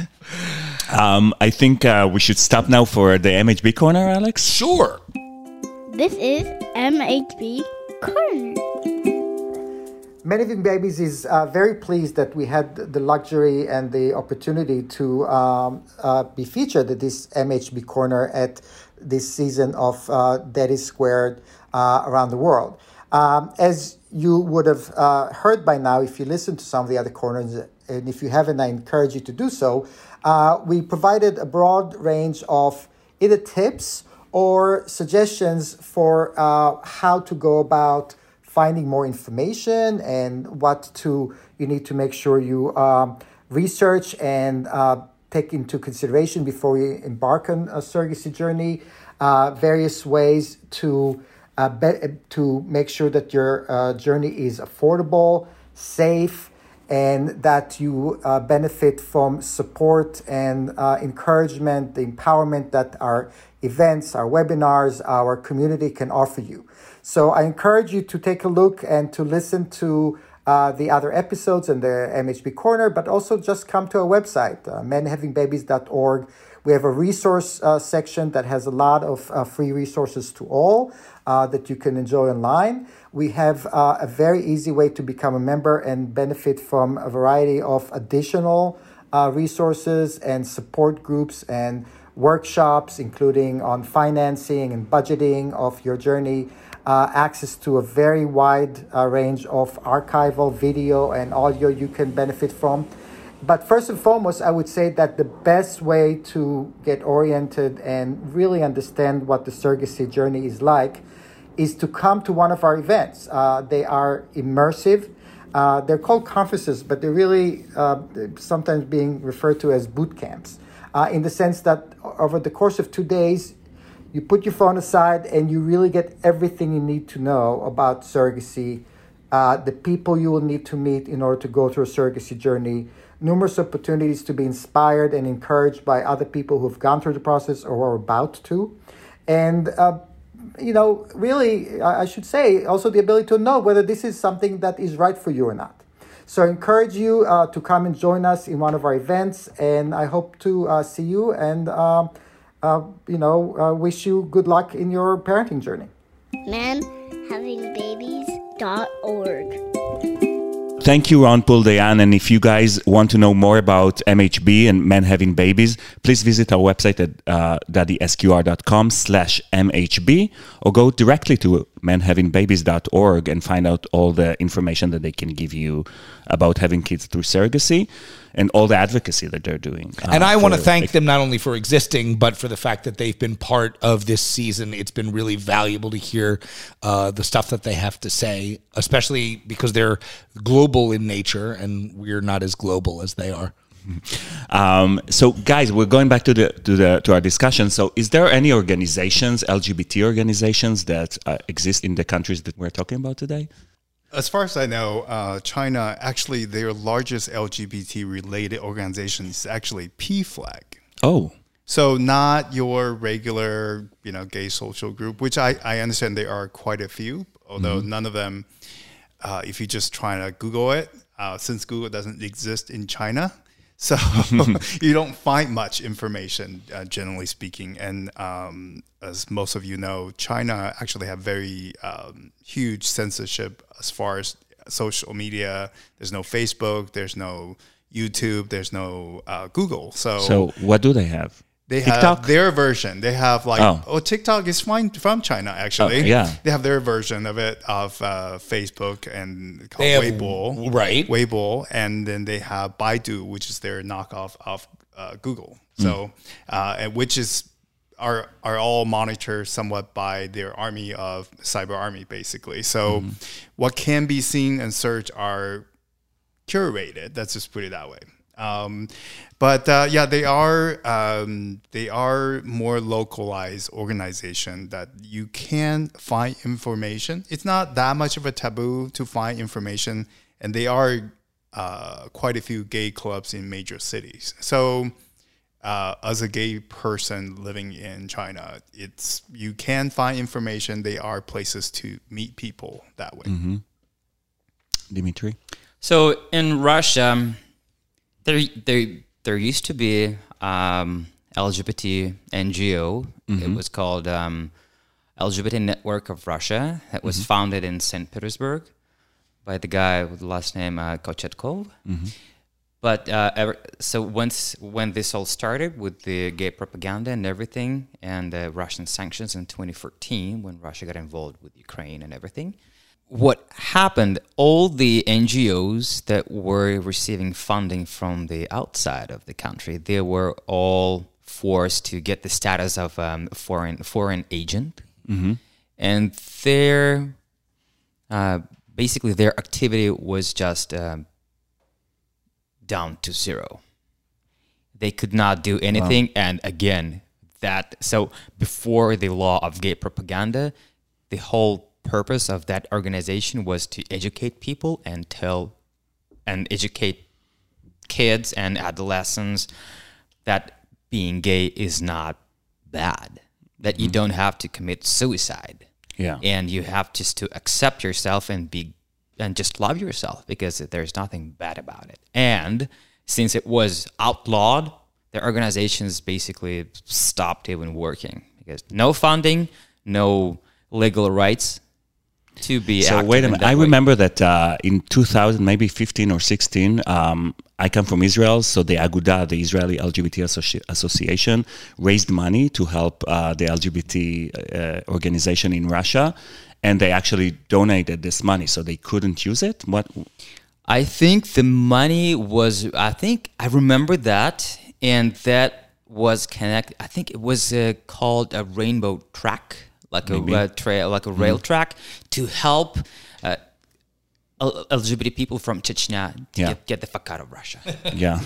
Um, I think uh, we should stop now for the MHB corner, Alex. Sure. This is MHB Corner. Men Having Babies is uh, very pleased that we had the luxury and the opportunity to um, uh, be featured at this MHB corner at this season of uh, Daddy Squared uh, around the world. Um, as you would have uh, heard by now, if you listen to some of the other corners, and if you haven't, I encourage you to do so. Uh, we provided a broad range of either tips or suggestions for uh, how to go about finding more information and what to you need to make sure you um, research and uh, take into consideration before you embark on a surrogacy journey. Uh, various ways to uh, be- to make sure that your uh, journey is affordable, safe, and that you uh, benefit from support and uh, encouragement, the empowerment that our events, our webinars, our community can offer you. So I encourage you to take a look and to listen to uh, the other episodes in the MHB Corner, but also just come to our website, uh, menhavingbabies.org. We have a resource uh, section that has a lot of uh, free resources to all uh, that you can enjoy online. We have uh, a very easy way to become a member and benefit from a variety of additional resources and support groups and workshops, including on financing and budgeting of your journey, uh, access to a very wide uh, range of archival video and audio you can benefit from. But first and foremost, I would say that the best way to get oriented and really understand what the surrogacy journey is like is to come to one of our events. Uh, they are immersive. Uh, they're called conferences, but they're really uh, sometimes being referred to as boot camps, uh, in the sense that over the course of two days, you put your phone aside and you really get everything you need to know about surrogacy, uh, the people you will need to meet in order to go through a surrogacy journey, numerous opportunities to be inspired and encouraged by other people who've gone through the process or are about to. And uh, you know, really, I should say also the ability to know whether this is something that is right for you or not. So I encourage you uh, to come and join us in one of our events, and I hope to uh, see you and, um uh, you know, uh, wish you good luck in your parenting journey. menhavingbabies.org. Thank you, Ron Poole-Dayan. And if you guys want to know more about MHB and men having babies, please visit our website at uh, daddysqr.com slash MHB or go directly to menhavingbabies.org and find out all the information that they can give you about having kids through surrogacy and all the advocacy that they're doing. uh, And I want to thank them not only for existing, but for the fact that they've been part of this season. It's been really valuable to hear uh, the stuff that they have to say, especially because they're global in nature and we're not as global as they are. Um, so, guys, we're going back to the to the to our discussion. So, is there any organizations, LGBT organizations, that uh, exist in the countries that we're talking about today? As far as I know, uh, China actually their largest LGBT related organization is actually PFLAG. Oh, So not your regular, you know, gay social group, which I, I understand there are quite a few, although none of them, uh, if you just try to Google it, uh, since Google doesn't exist in China, so you don't find much information, uh, generally speaking. And um, as most of you know, China actually have very um, huge censorship as far as social media. There's no Facebook, there's no YouTube, there's no uh, Google. so what do they have? They TikTok? have their version. They have like Oh. oh, TikTok is fine from China actually. Oh, yeah. they have their version of it of uh, Facebook and called They have- Weibo, right. Weibo, and then they have Baidu, which is their knockoff of uh, Google. Hmm. So, uh, and which is are are all monitored somewhat by their army of cyber army basically. So, Hmm. what can be seen and searched are curated. Let's just put it that way. Um, but uh, yeah, they are um, they are more localized organization that you can find information. It's not that much of a taboo to find information, and they are uh, quite a few gay clubs in major cities. So. Uh, as a gay person living in China, it's you can find information. They are places to meet people that way. Dimitri? So in Russia, there there there used to be um, LGBT NGO. It was called um, LGBT Network of Russia. That was founded in St. Petersburg by the guy with the last name uh, Kochetkov. But uh, ever, so once when this all started with the gay propaganda and everything, and the Russian sanctions in 2014, when Russia got involved with Ukraine and everything, what happened? All the NGOs that were receiving funding from the outside of the country, they were all forced to get the status of um, foreign foreign agent, and their uh, basically their activity was just. Um, down to zero. They could not do anything. And again, that so before the law of gay propaganda, the whole purpose of that organization was to educate people and tell and educate kids and adolescents that being gay is not bad, that you mm-hmm. don't have to commit suicide. Yeah. and you have just to accept yourself and be and just love yourself because there's nothing bad about it. And since it was outlawed the organizations basically stopped even working because no funding no legal rights to be So wait a minute. I way. remember that uh, in 2000, maybe 15 or 16, um, I come from Israel, so the Aguda, the Israeli LGBT Associ- Association, raised money to help uh, the LGBT uh, organization in Russia, and they actually donated this money, so they couldn't use it. What? I think the money was. I think I remember that, and that was connect. I think it was uh, called a rainbow track, like a uh, trail, like a rail Mm-hmm. track, to help uh, LGBT people from Chechnya to Yeah. get, get the fuck out of Russia. Yeah,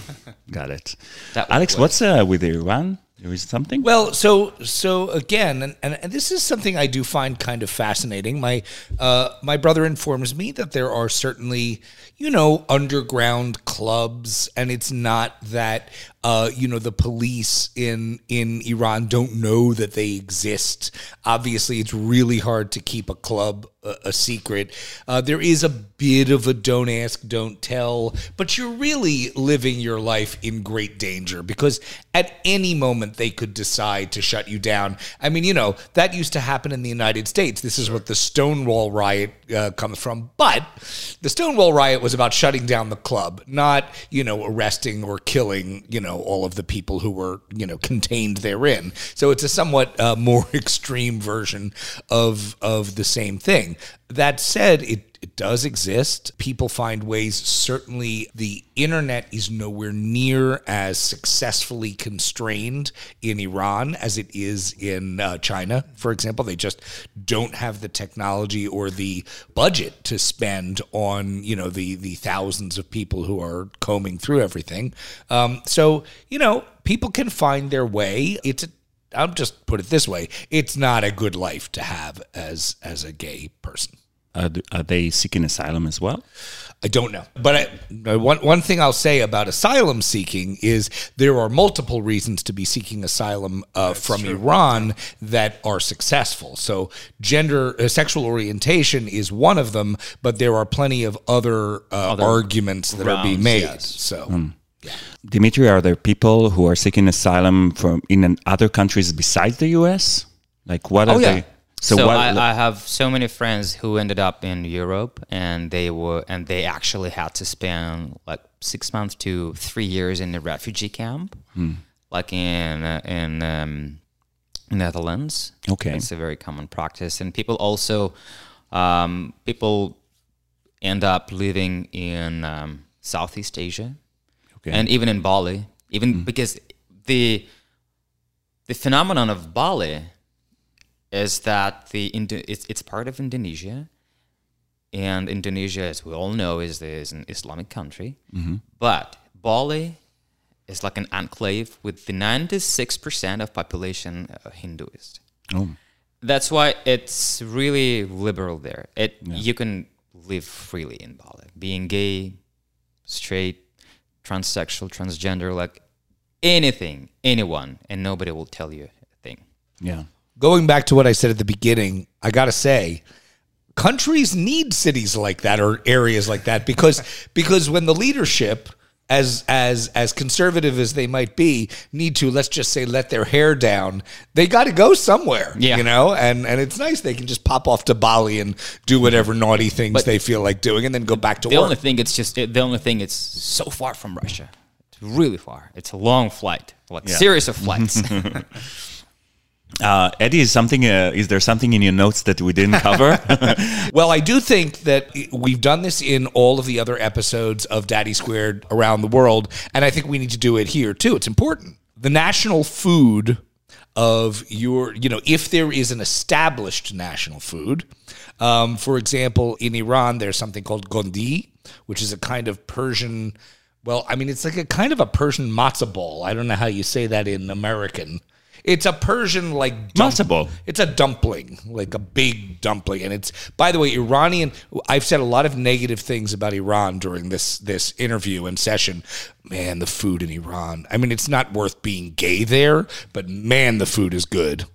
got it. That Alex, what- what's uh, with Iran? There is something. Well, so so again, and, and, and this is something I do find kind of fascinating. My uh, my brother informs me that there are certainly you know underground clubs, and it's not that uh, you know the police in in Iran don't know that they exist. Obviously, it's really hard to keep a club a, a secret. Uh, there is a bit of a don't ask, don't tell, but you're really living your life in great danger because at any moment they could decide to shut you down. I mean, you know, that used to happen in the United States. This is what the Stonewall riot uh, comes from. But the Stonewall riot was about shutting down the club, not, you know, arresting or killing, you know, know all of the people who were you know contained therein. So it's a somewhat uh, more extreme version of of the same thing. That said, it it does exist. People find ways. Certainly, the internet is nowhere near as successfully constrained in Iran as it is in uh, China, for example. They just don't have the technology or the budget to spend on you know the the thousands of people who are combing through everything. Um, so you know, people can find their way. It's a I'll just put it this way: it's not a good life to have as as a gay person. Are, are they seeking asylum as well? I don't know. But I, uh, one, one thing I'll say about asylum seeking is there are multiple reasons to be seeking asylum uh, from Iran that are successful. So, gender, uh, sexual orientation is one of them, but there are plenty of other, uh, arguments that are being made. yes. So, Dimitri, are there people who are seeking asylum from in other countries besides the U.S.? Like what are Oh, yeah. they? So, what? I, I have so many friends who ended up in Europe, and they were and they actually had to spend like six months to three years in a refugee camp, like in uh, in um, Netherlands. Okay. it's a very common practice, and people also um, people end up living in um, Southeast Asia, Okay. and even in Bali, even because the the phenomenon of Bali is that the Indo- it's, it's part of Indonesia, and Indonesia, as we all know, is, is an Islamic country. But Bali is like an enclave with the 96% of population uh, Hinduist. oh, That's why it's really liberal there. It you can live freely in Bali, being gay, straight, transsexual, transgender, like anything, anyone, and nobody will tell you a thing. yeah. Going back to what I said at the beginning, I got to say, countries need cities like that or areas like that because because when the leadership as as as conservative as they might be need to let's just say let their hair down they got to go somewhere Yeah. you know and and it's nice they can just pop off to Bali and do whatever naughty things they feel like doing and then go back to The work only thing it's just the only thing it's so far from Russia. It's really far. It's a long flight, like series of flights. Uh, Eddie, is something? Uh, is there something in your notes that we didn't cover? Well, I do think that we've done this in all of the other episodes of Daddy Squared around the world, and I think we need to do it here too. It's important. The national food of your, you know, if there is an established national food, um, for example, in Iran, there's something called gondi, which is a kind of Persian. Well, I mean, it's like a kind of a Persian matzo ball. I don't know how you say that in American. It's a Persian like dump- Matzo it's a dumpling, like a big dumpling, and it's. By the way, Iranian. I've said a lot of negative things about Iran during this this interview and session. Man, the food in Iran. I mean, it's not worth being gay there, but man, the food is good.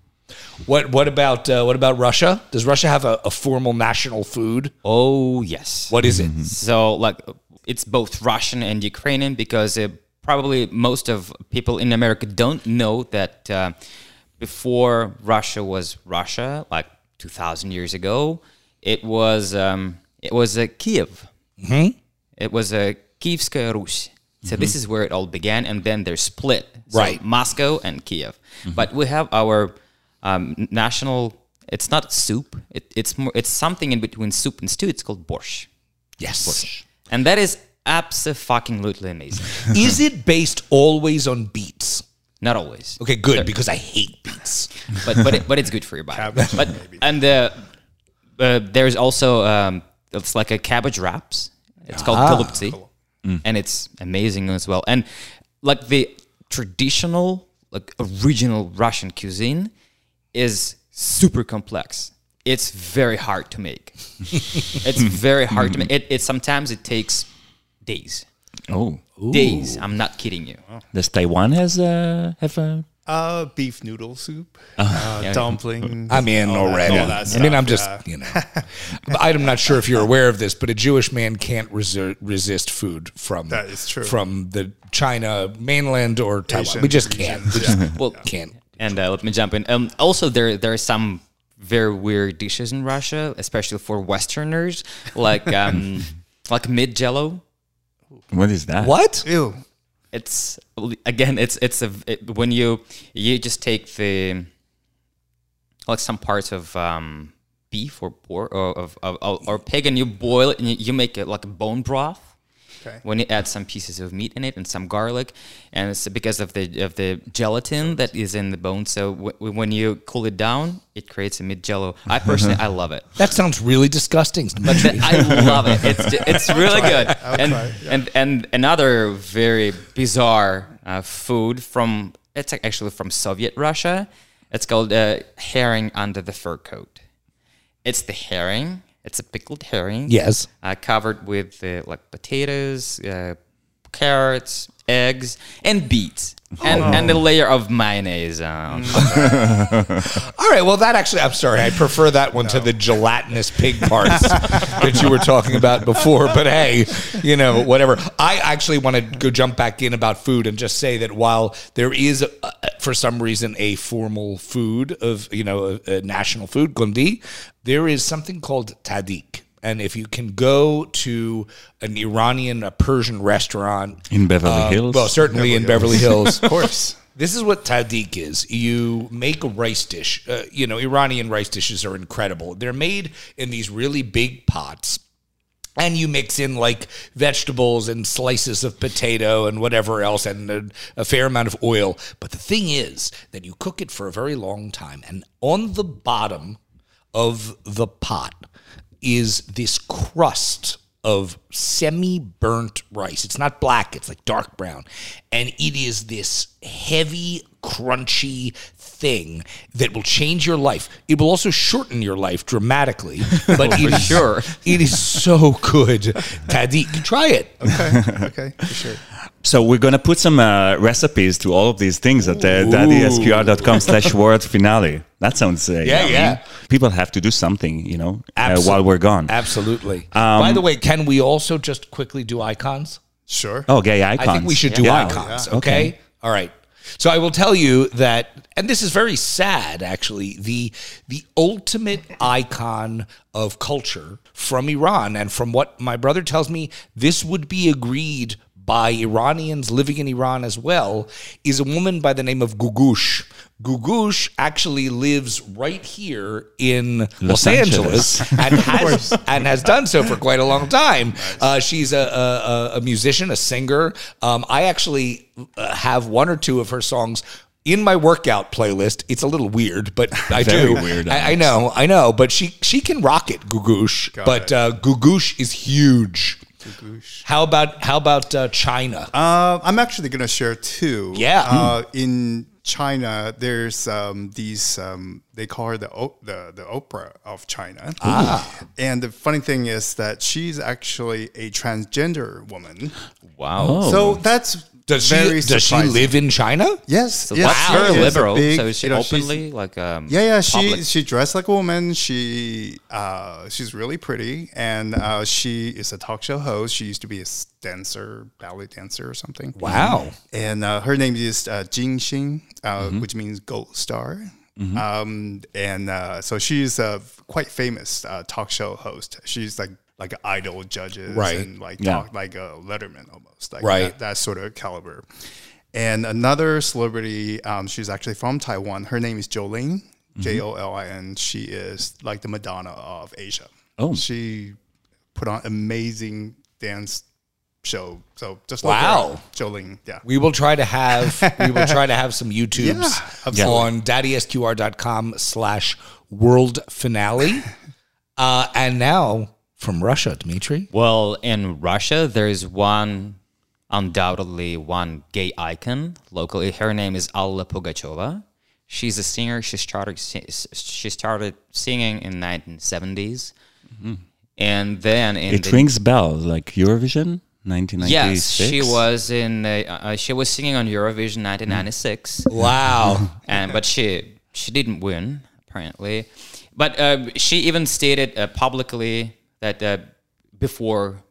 What what about uh, what about Russia? Does Russia have a, a formal national food? oh yes. What is it? So like it's both Russian and Ukrainian because uh, probably most of people in America don't know that uh, before Russia was Russia, like 2,000 years ago, it was um, it was a Kiev. It was a Kievskaya Rus. So this is where it all began, and then they're split. So Right. Moscow and Kiev. But we have our um, national. It's not soup. It, it's more. It's something in between soup and stew. It's called borscht. Yes. borscht. And that is absolutely amazing. is it based always on beets? Not always, Okay, good because I hate beets. but but it, but it's good for your body. but and the uh, there's also um, it's like a cabbage wraps. It's called golubtsi, and it's amazing as well. And like the traditional, like original Russian cuisine is super complex. It's very hard to make. it's very hard to make. It, it sometimes it takes days. oh, Days. I'm not kidding you. does Taiwan has uh, have a? Uh, beef noodle soup, uh, dumpling. I'm in all that- already. all that I mean, I'm just, yeah. you know, I'm not sure if you're aware of this, but a Jewish man can't resi- resist food from That is true. from the China mainland or Taiwan. Asian we just can't. regions, We just yeah. Well, can't. And uh, let me jump in. Um, also, there there are some very weird dishes in Russia, especially for Westerners, like um, like mid Jello. What is that? What? Ew. it's again, it's it's a it, when you you just take the like some parts of um, beef or pork or of, of, of or pig and you boil it and you, you make it like a bone broth. Okay. When you add some pieces of meat in it and some garlic, and it's because of the of the gelatin that is in the bone. So w- when you cool it down, it creates a meat jello. I personally, I love it. That sounds really disgusting. But the- I love it. It's it's really good. And, it, yeah. and and another very bizarre uh, food from it's actually from Soviet Russia. It's called uh, herring under the fur coat. It's the herring. It's a pickled herring. Yes. Uh, covered with uh, like potatoes, uh, carrots, eggs, and beets, and and a layer of mayonnaise. on. All right. Well, that actually, I'm sorry. I prefer that one to the gelatinous pig parts that you were talking about before. But hey, you know, whatever. I actually want to go jump back in about food and just say that while there is, uh, for some reason, a formal food of, you know, a, a national food, gundi, there is something called tahdig. And if you can go to an Iranian, a Persian restaurant In Beverly uh, Hills? well, certainly in Beverly Hills, Of course. this is what tahdig is. You make a rice dish. Uh, you know, Iranian rice dishes are incredible. They're made in these really big pots. And you mix in like vegetables and slices of potato and whatever else and a, a fair amount of oil. But the thing is that you cook it for a very long time. And on the bottom of the pot is this crust of semi burnt rice. It's not black, it's like dark brown. And it is this heavy, crunchy thing that will change your life. It will also shorten your life dramatically. But it is- sure. it is so good. Tahdig, try it. Okay. Okay. For sure. So we're gonna put some uh, recipes to all of these things at uh, daddysqr.com slash world finale. That sounds uh, Yeah, yummy. yeah. People have to do something, you know, uh, while we're gone. Absolutely. By the way, can we also just quickly do icons? Sure. Oh, gay icons. I think we should do Yeah. icons. Yeah. Okay? Okay. All right. So I will tell you that, and this is very sad, actually. The the ultimate icon of culture from Iran, and from what my brother tells me, this would be agreed by Iranians living in Iran as well, is a woman by the name of Googoosh. Googoosh actually lives right here in Los, Los Angeles, Angeles. and has and has done so for quite a long time. Uh, she's a, a, a- musician, a singer. Um, I actually uh, have one or two of her songs in my workout playlist. It's a little weird, but I Very do. weird, I, I know, I know, but she she can rock it, Googoosh. but it. uh, Googoosh is huge. How about how about uh, China? Uh, I'm actually going to share two. Yeah. Uh, in China, there's um, these. Um, they call her the o- the the Oprah of China. Ah. And the funny thing is that she's actually a transgender woman. Wow. Oh. So that's does she very does she live in China? Yes. So yes, that's she very is a liberal. big- so is she you know, she's- openly like um Yeah, yeah. She public? she dressed like a woman. She uh, she's really pretty, and uh, she is a talk show host. She used to be a s- dancer, ballet dancer, or something. Wow. And uh, her name is uh, Jin Xing, uh, Mm-hmm. which means gold star. Um, and uh, so she's a quite famous uh, talk show host. She's like like idol judges, Right. And like Yeah. talk, like a Letterman almost, like Right. that, that sort of caliber. And another celebrity, um, she's actually from Taiwan. Her name is Jolin, Mm-hmm. J O L I N. She is like the Madonna of Asia. Oh. she put on amazing dance show. So just Wow. look. Jolene, yeah. We will try to have we will try to have some YouTubes absolutely. on daddysqr.com slash world finale. Uh, and now from Russia, Dmitry. Well, in Russia, there's one, undoubtedly one gay icon locally. Her name is Alla Pugacheva. She's a singer. She started she started singing in 1970s, and then in It the, rings bells like Eurovision, 1996. yes, she was in uh, uh, she was singing on Eurovision 1996. Wow. and but she she didn't win apparently. But uh, she even stated uh, publicly that uh, before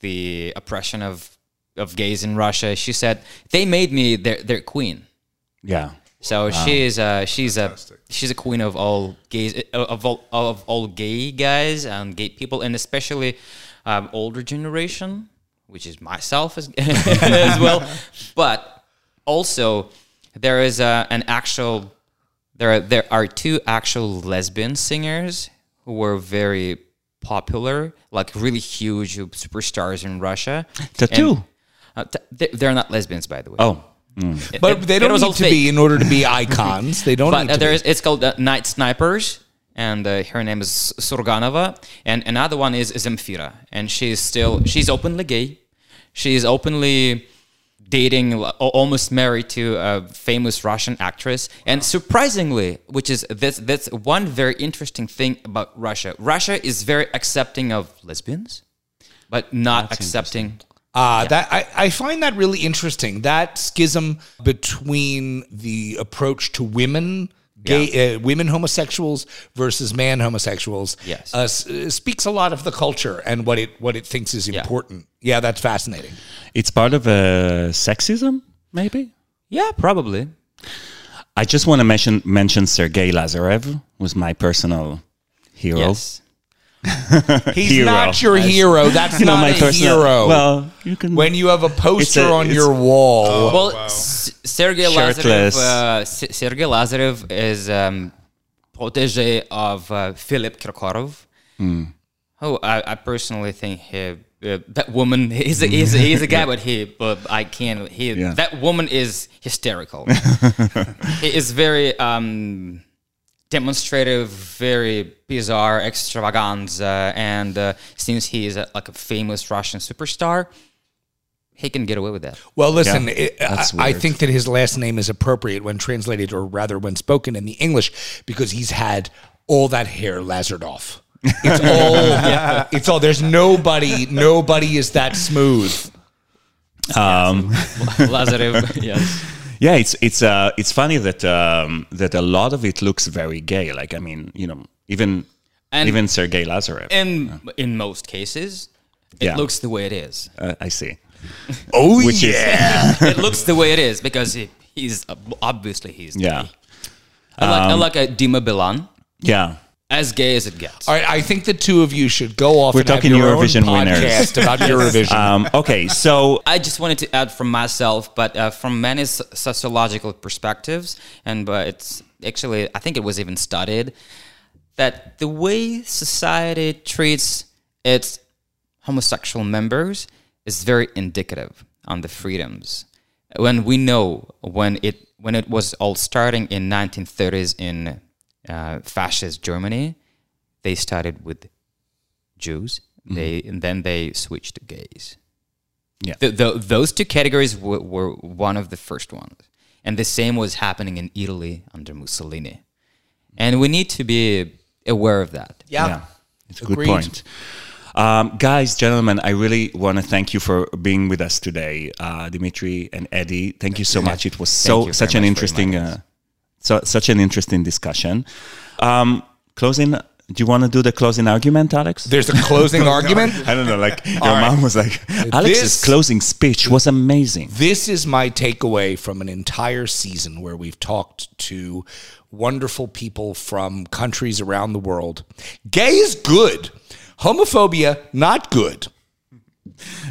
the oppression of of gays in Russia, she said they made me their their queen. Yeah. So she's uh, she's a she's a queen of all gays uh, of all of all gay guys and gay people, and especially um, older generation which is myself as, as well. But also, there is a, an actual there are there are two actual lesbian singers who were very popular, like really huge superstars in Russia. Tattoo. And, uh, t- they- they're not lesbians, by the way. Oh, It- But it- they it don't was need to fake. be in order to be icons. They don't But need uh, to there be. is, it's called uh, Night Snipers, and uh, her name is Surganova, and another one is Zemfira, and she's still she's openly gay. She's openly dating, almost married to a famous Russian actress, and surprisingly, which is that's that's one very interesting thing about Russia. Russia is very accepting of lesbians, but not accepting. Uh, that I, I find that really interesting. That schism between the approach to women, gay uh, women homosexuals versus man homosexuals, Yes. uh, s- uh, speaks a lot of the culture and what it what it thinks is important. Yeah, that's fascinating. it's part of a sexism, maybe. Yeah, probably. I just want to mention mention Sergei Lazarev, who's my personal hero. Yes. He's Hero. not your hero. That's You know, not my a personal. hero. Well, you can. when you have a poster a- on your wall, Well, S- Sergei Lazarev, Shirtless. uh, S- Sergei Lazarev is um, protege of uh, Philip Kirkorov. Hmm. Oh, I, I personally think he, uh, that woman he's a, he's, a, he's a guy, but he but I can't. He Yeah. that woman is hysterical. he is very um, demonstrative, very bizarre, extravaganza, and uh, since he is a, like a famous Russian superstar, he can get away with that. Well, listen, Yeah, it, I, that's I weird. think that his last name is appropriate when translated, or rather when spoken in the English, because he's had all that hair lasered off. It's all, it's all. There's nobody, nobody is that smooth. um, Lazarev, yes. Yeah, it's it's uh it's funny that um, that a lot of it looks very gay. Like I mean, you know, even And- even Sergei Lazarev. In in most cases, it Yeah. looks the way it is. uh, I see. Oh Which is- yeah, it looks the way it is because he, he's obviously he's Yeah, gay. I like, I like a Dima Bilan, yeah. As gay as it gets. all right. I think the two of you should go off. We're and have talking your own Eurovision winners. podcast about Eurovision. Um, okay, so I just wanted to add from myself, but uh, from many sociological perspectives, and but it's actually I think it was even studied that the way society treats its homosexual members is very indicative on the freedoms. When we know when it when it was all starting in 1930s in uh, fascist Germany, they started with Jews. They and then they switched to gays. Yeah. Th- th- those two categories w- were one of the first ones, and the same was happening in Italy under Mussolini, and we need to be aware of that. yeah. yeah, it's a good point. Um, guys, gentlemen, I really want to thank you for being with us today, uh, Dimitri and Eddie. Thank you so much. It was so such an interesting, uh, so such an interesting discussion. Um, closing. Do you want to do the closing argument, Alex? There's a closing argument. I don't know. Like your right. mom was like, Alex's This- closing speech was amazing. This is my takeaway from an entire season where we've talked to wonderful people from countries around the world. Gay is good. Homophobia, not good.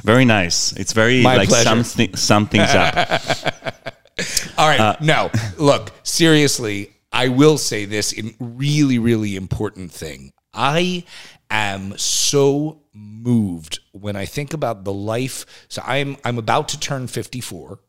Very nice. It's very My like pleasure. something sum things up. All right. Uh, no, look, seriously, I will say this in really, really important thing. I am so moved when I think about the life. So I'm I'm about to turn 54.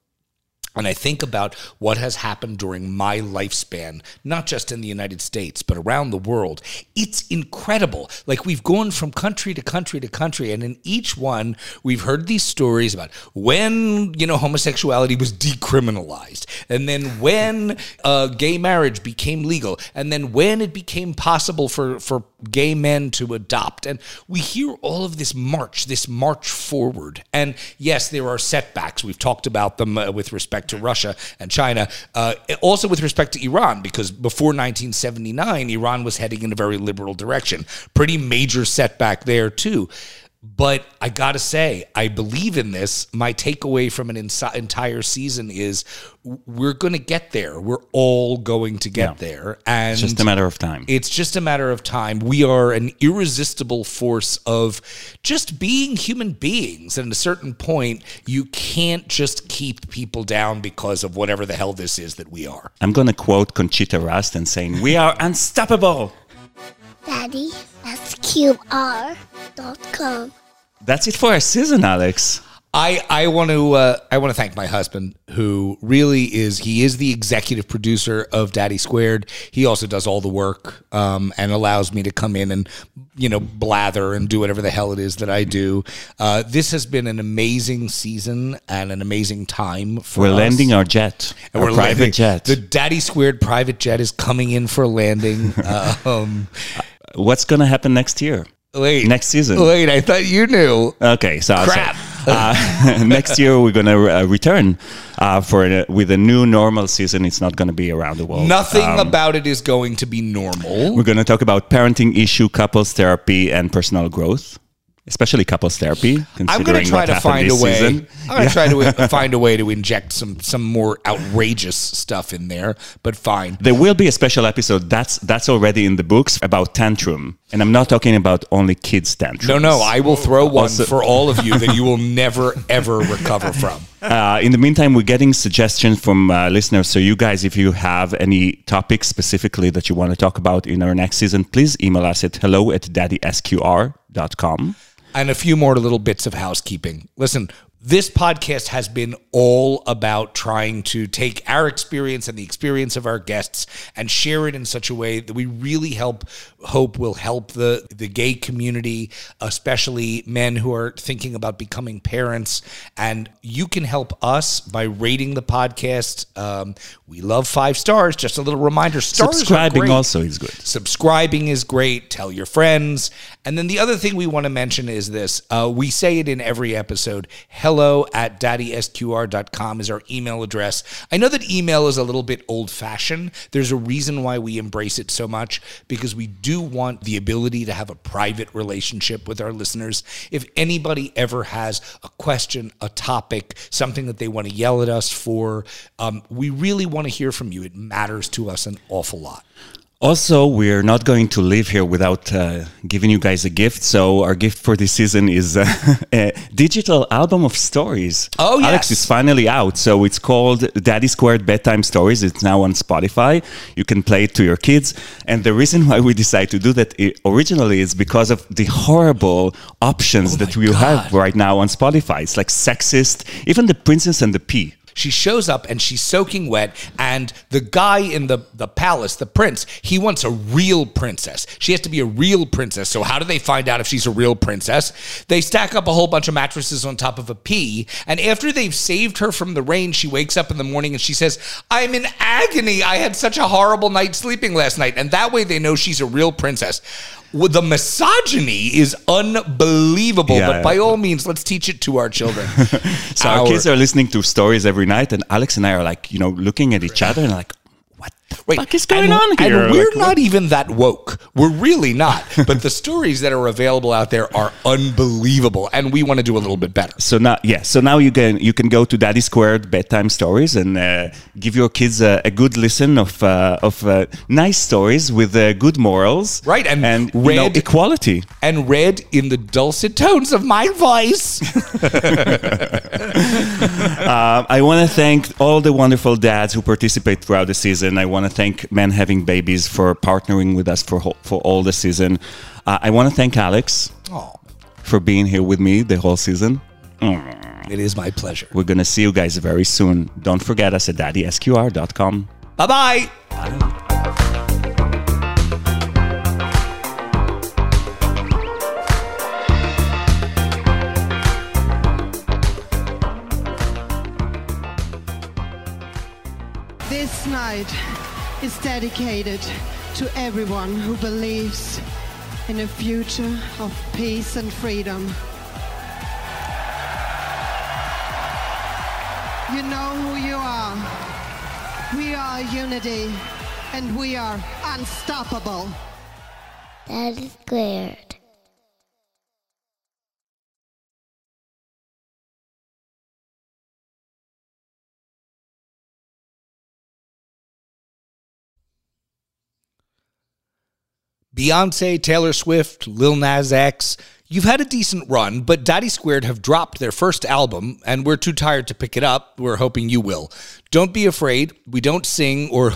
And I think about what has happened during my lifespan, not just in the United States, but around the world. It's incredible. Like we've gone from country to country to country, and in each one, we've heard these stories about when, you know, homosexuality was decriminalized, and then when uh, gay marriage became legal, and then when it became possible for, for gay men to adopt. And we hear all of this march, this march forward. And yes, there are setbacks. We've talked about them uh, with respect to Russia and China, uh, also with respect to Iran, because before 1979, Iran was heading in a very liberal direction. Pretty major setback there, too. But I got to say, I believe in this. My takeaway from an insi- entire season is we're going to get there. We're all going to get Yeah. there. And It's just a matter of time. it's just a matter of time. We are an irresistible force of just being human beings. And at a certain point, you can't just keep people down because of whatever the hell this is that we are. I'm going to quote Conchita Wurst and saying, We are unstoppable. Daddy, that's QR.com. That's it for our season, Alex. I, I want to uh, I want to thank my husband who really is he is the executive producer of Daddy Squared. He also does all the work um, and allows me to come in and you know blather and do whatever the hell it is that I do. Uh, this has been an amazing season and an amazing time for us. We're us. landing our jet, And our we're private landing. jet. The Daddy Squared private jet is coming in for landing. Uh, um, What's going to happen next year? wait, Next season. Wait, I thought you knew. Okay, so so, Crap. uh, next year we're gonna uh, return uh, for a, with a new normal season. It's not gonna be around the world. Nothing Um, about it is going to be normal. We're gonna talk about parenting issue, couples therapy, and personal growth, especially couples therapy. I'm going to try to find a way. season. I'm going to try to find a way to inject some some more outrageous stuff in there. But fine. There will be a special episode that's that's already in the books about tantrum, and I'm not talking about only kids tantrums. No, no, I will throw one Also- for all of you that you will never ever recover from. Uh, in the meantime, we're getting suggestions from uh, listeners. So, you guys, if you have any topics specifically that you want to talk about in our next season, please email us at hello at daddysqr.com. And a few more little bits of housekeeping. Listen, this podcast has been all about trying to take our experience and the experience of our guests and share it in such a way that we really help hope will help the the gay community especially men who are thinking about becoming parents and you can help us by rating the podcast um, we love five stars just a little reminder stars Subscribing also is good. Subscribing is great. Tell your friends. And then the other thing we want to mention is this. Uh, we say it in every episode. Hello at daddysqr.com is our email address. I know that email is a little bit old fashioned. There's a reason why we embrace it so much because we do want the ability to have a private relationship with our listeners. If anybody ever has a question, a topic, something that they want to yell at us for, um, we really want to hear from you. It matters to us an awful lot. Also, we're not going to leave here without uh, giving you guys a gift. So, our gift for this season is uh, a digital album of stories. Oh, Alex is finally out. So, it's called Daddy Squared Bedtime Stories. It's now on Spotify. You can play it to your kids. And the reason why we decided to do that originally is because of the horrible options that we have right now on Spotify. It's like sexist, even The Princess and the Pea. She shows up and she's soaking wet, and the guy in the, the palace, the prince, he wants a real princess. She has to be a real princess. So, how do they find out if she's a real princess? They stack up a whole bunch of mattresses on top of a pea, and after they've saved her from the rain, she wakes up in the morning and she says, I'm in agony. I had such a horrible night sleeping last night. And that way they know she's a real princess. The misogyny is unbelievable, Yeah, but by all means, let's teach it to our children. So our, kids are listening to stories every night, and Alex and I are like, you know, looking at each other and like, what Wait, fuck is going and, on here? And we're Like, not even that woke. We're really not. but the stories that are available out there are unbelievable, and we want to do a little bit better. So now, yeah. So now you can you can go to Daddy Squared bedtime stories and uh, give your kids a, a good listen of uh, of uh, nice stories with uh, good morals, Right, and and you know, equality. And read in the dulcet tones of my voice. Uh, I want to thank all the wonderful dads who participate throughout the season. I want to thank Men Having Babies for partnering with us for for all the season. Uh, I want to thank Alex oh, for being here with me the whole season. it is my pleasure. We're gonna see you guys very soon. Don't forget us at daddysqr.com. Bye bye. This night is dedicated to everyone who believes in a future of peace and freedom. You know who you are. We are unity and we are unstoppable. That is Squared. Beyonce, Taylor Swift, Lil Nas X. You've had a decent run, but Daddy Squared have dropped their first album, and we're too tired to pick it up. We're hoping you will. Don't be afraid. We don't sing or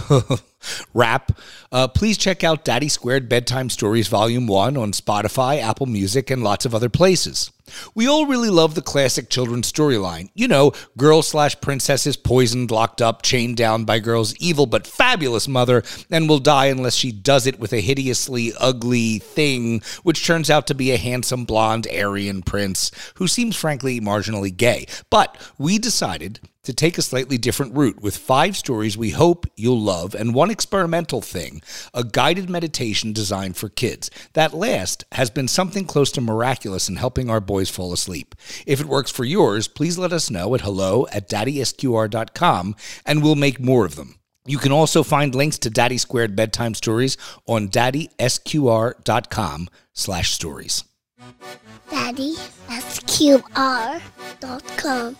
rap. Uh, please check out Daddy Squared Bedtime Stories Volume 1 on Spotify, Apple Music, and lots of other places. We all really love the classic children's storyline. You know, girl slash princess is poisoned, locked up, chained down by girl's evil but fabulous mother, and will die unless she does it with a hideously ugly thing, which turns out to be a handsome blonde Aryan prince who seems frankly marginally gay. But we decided to take a slightly different route with five stories we hope you'll love and one experimental thing a guided meditation designed for kids. That last has been something close to miraculous in helping our boys fall asleep. If it works for yours, please let us know at hello at daddysqr.com and we'll make more of them. You can also find links to Daddy Squared Bedtime Stories on daddysqr.com slash stories. Daddy, that's QR.com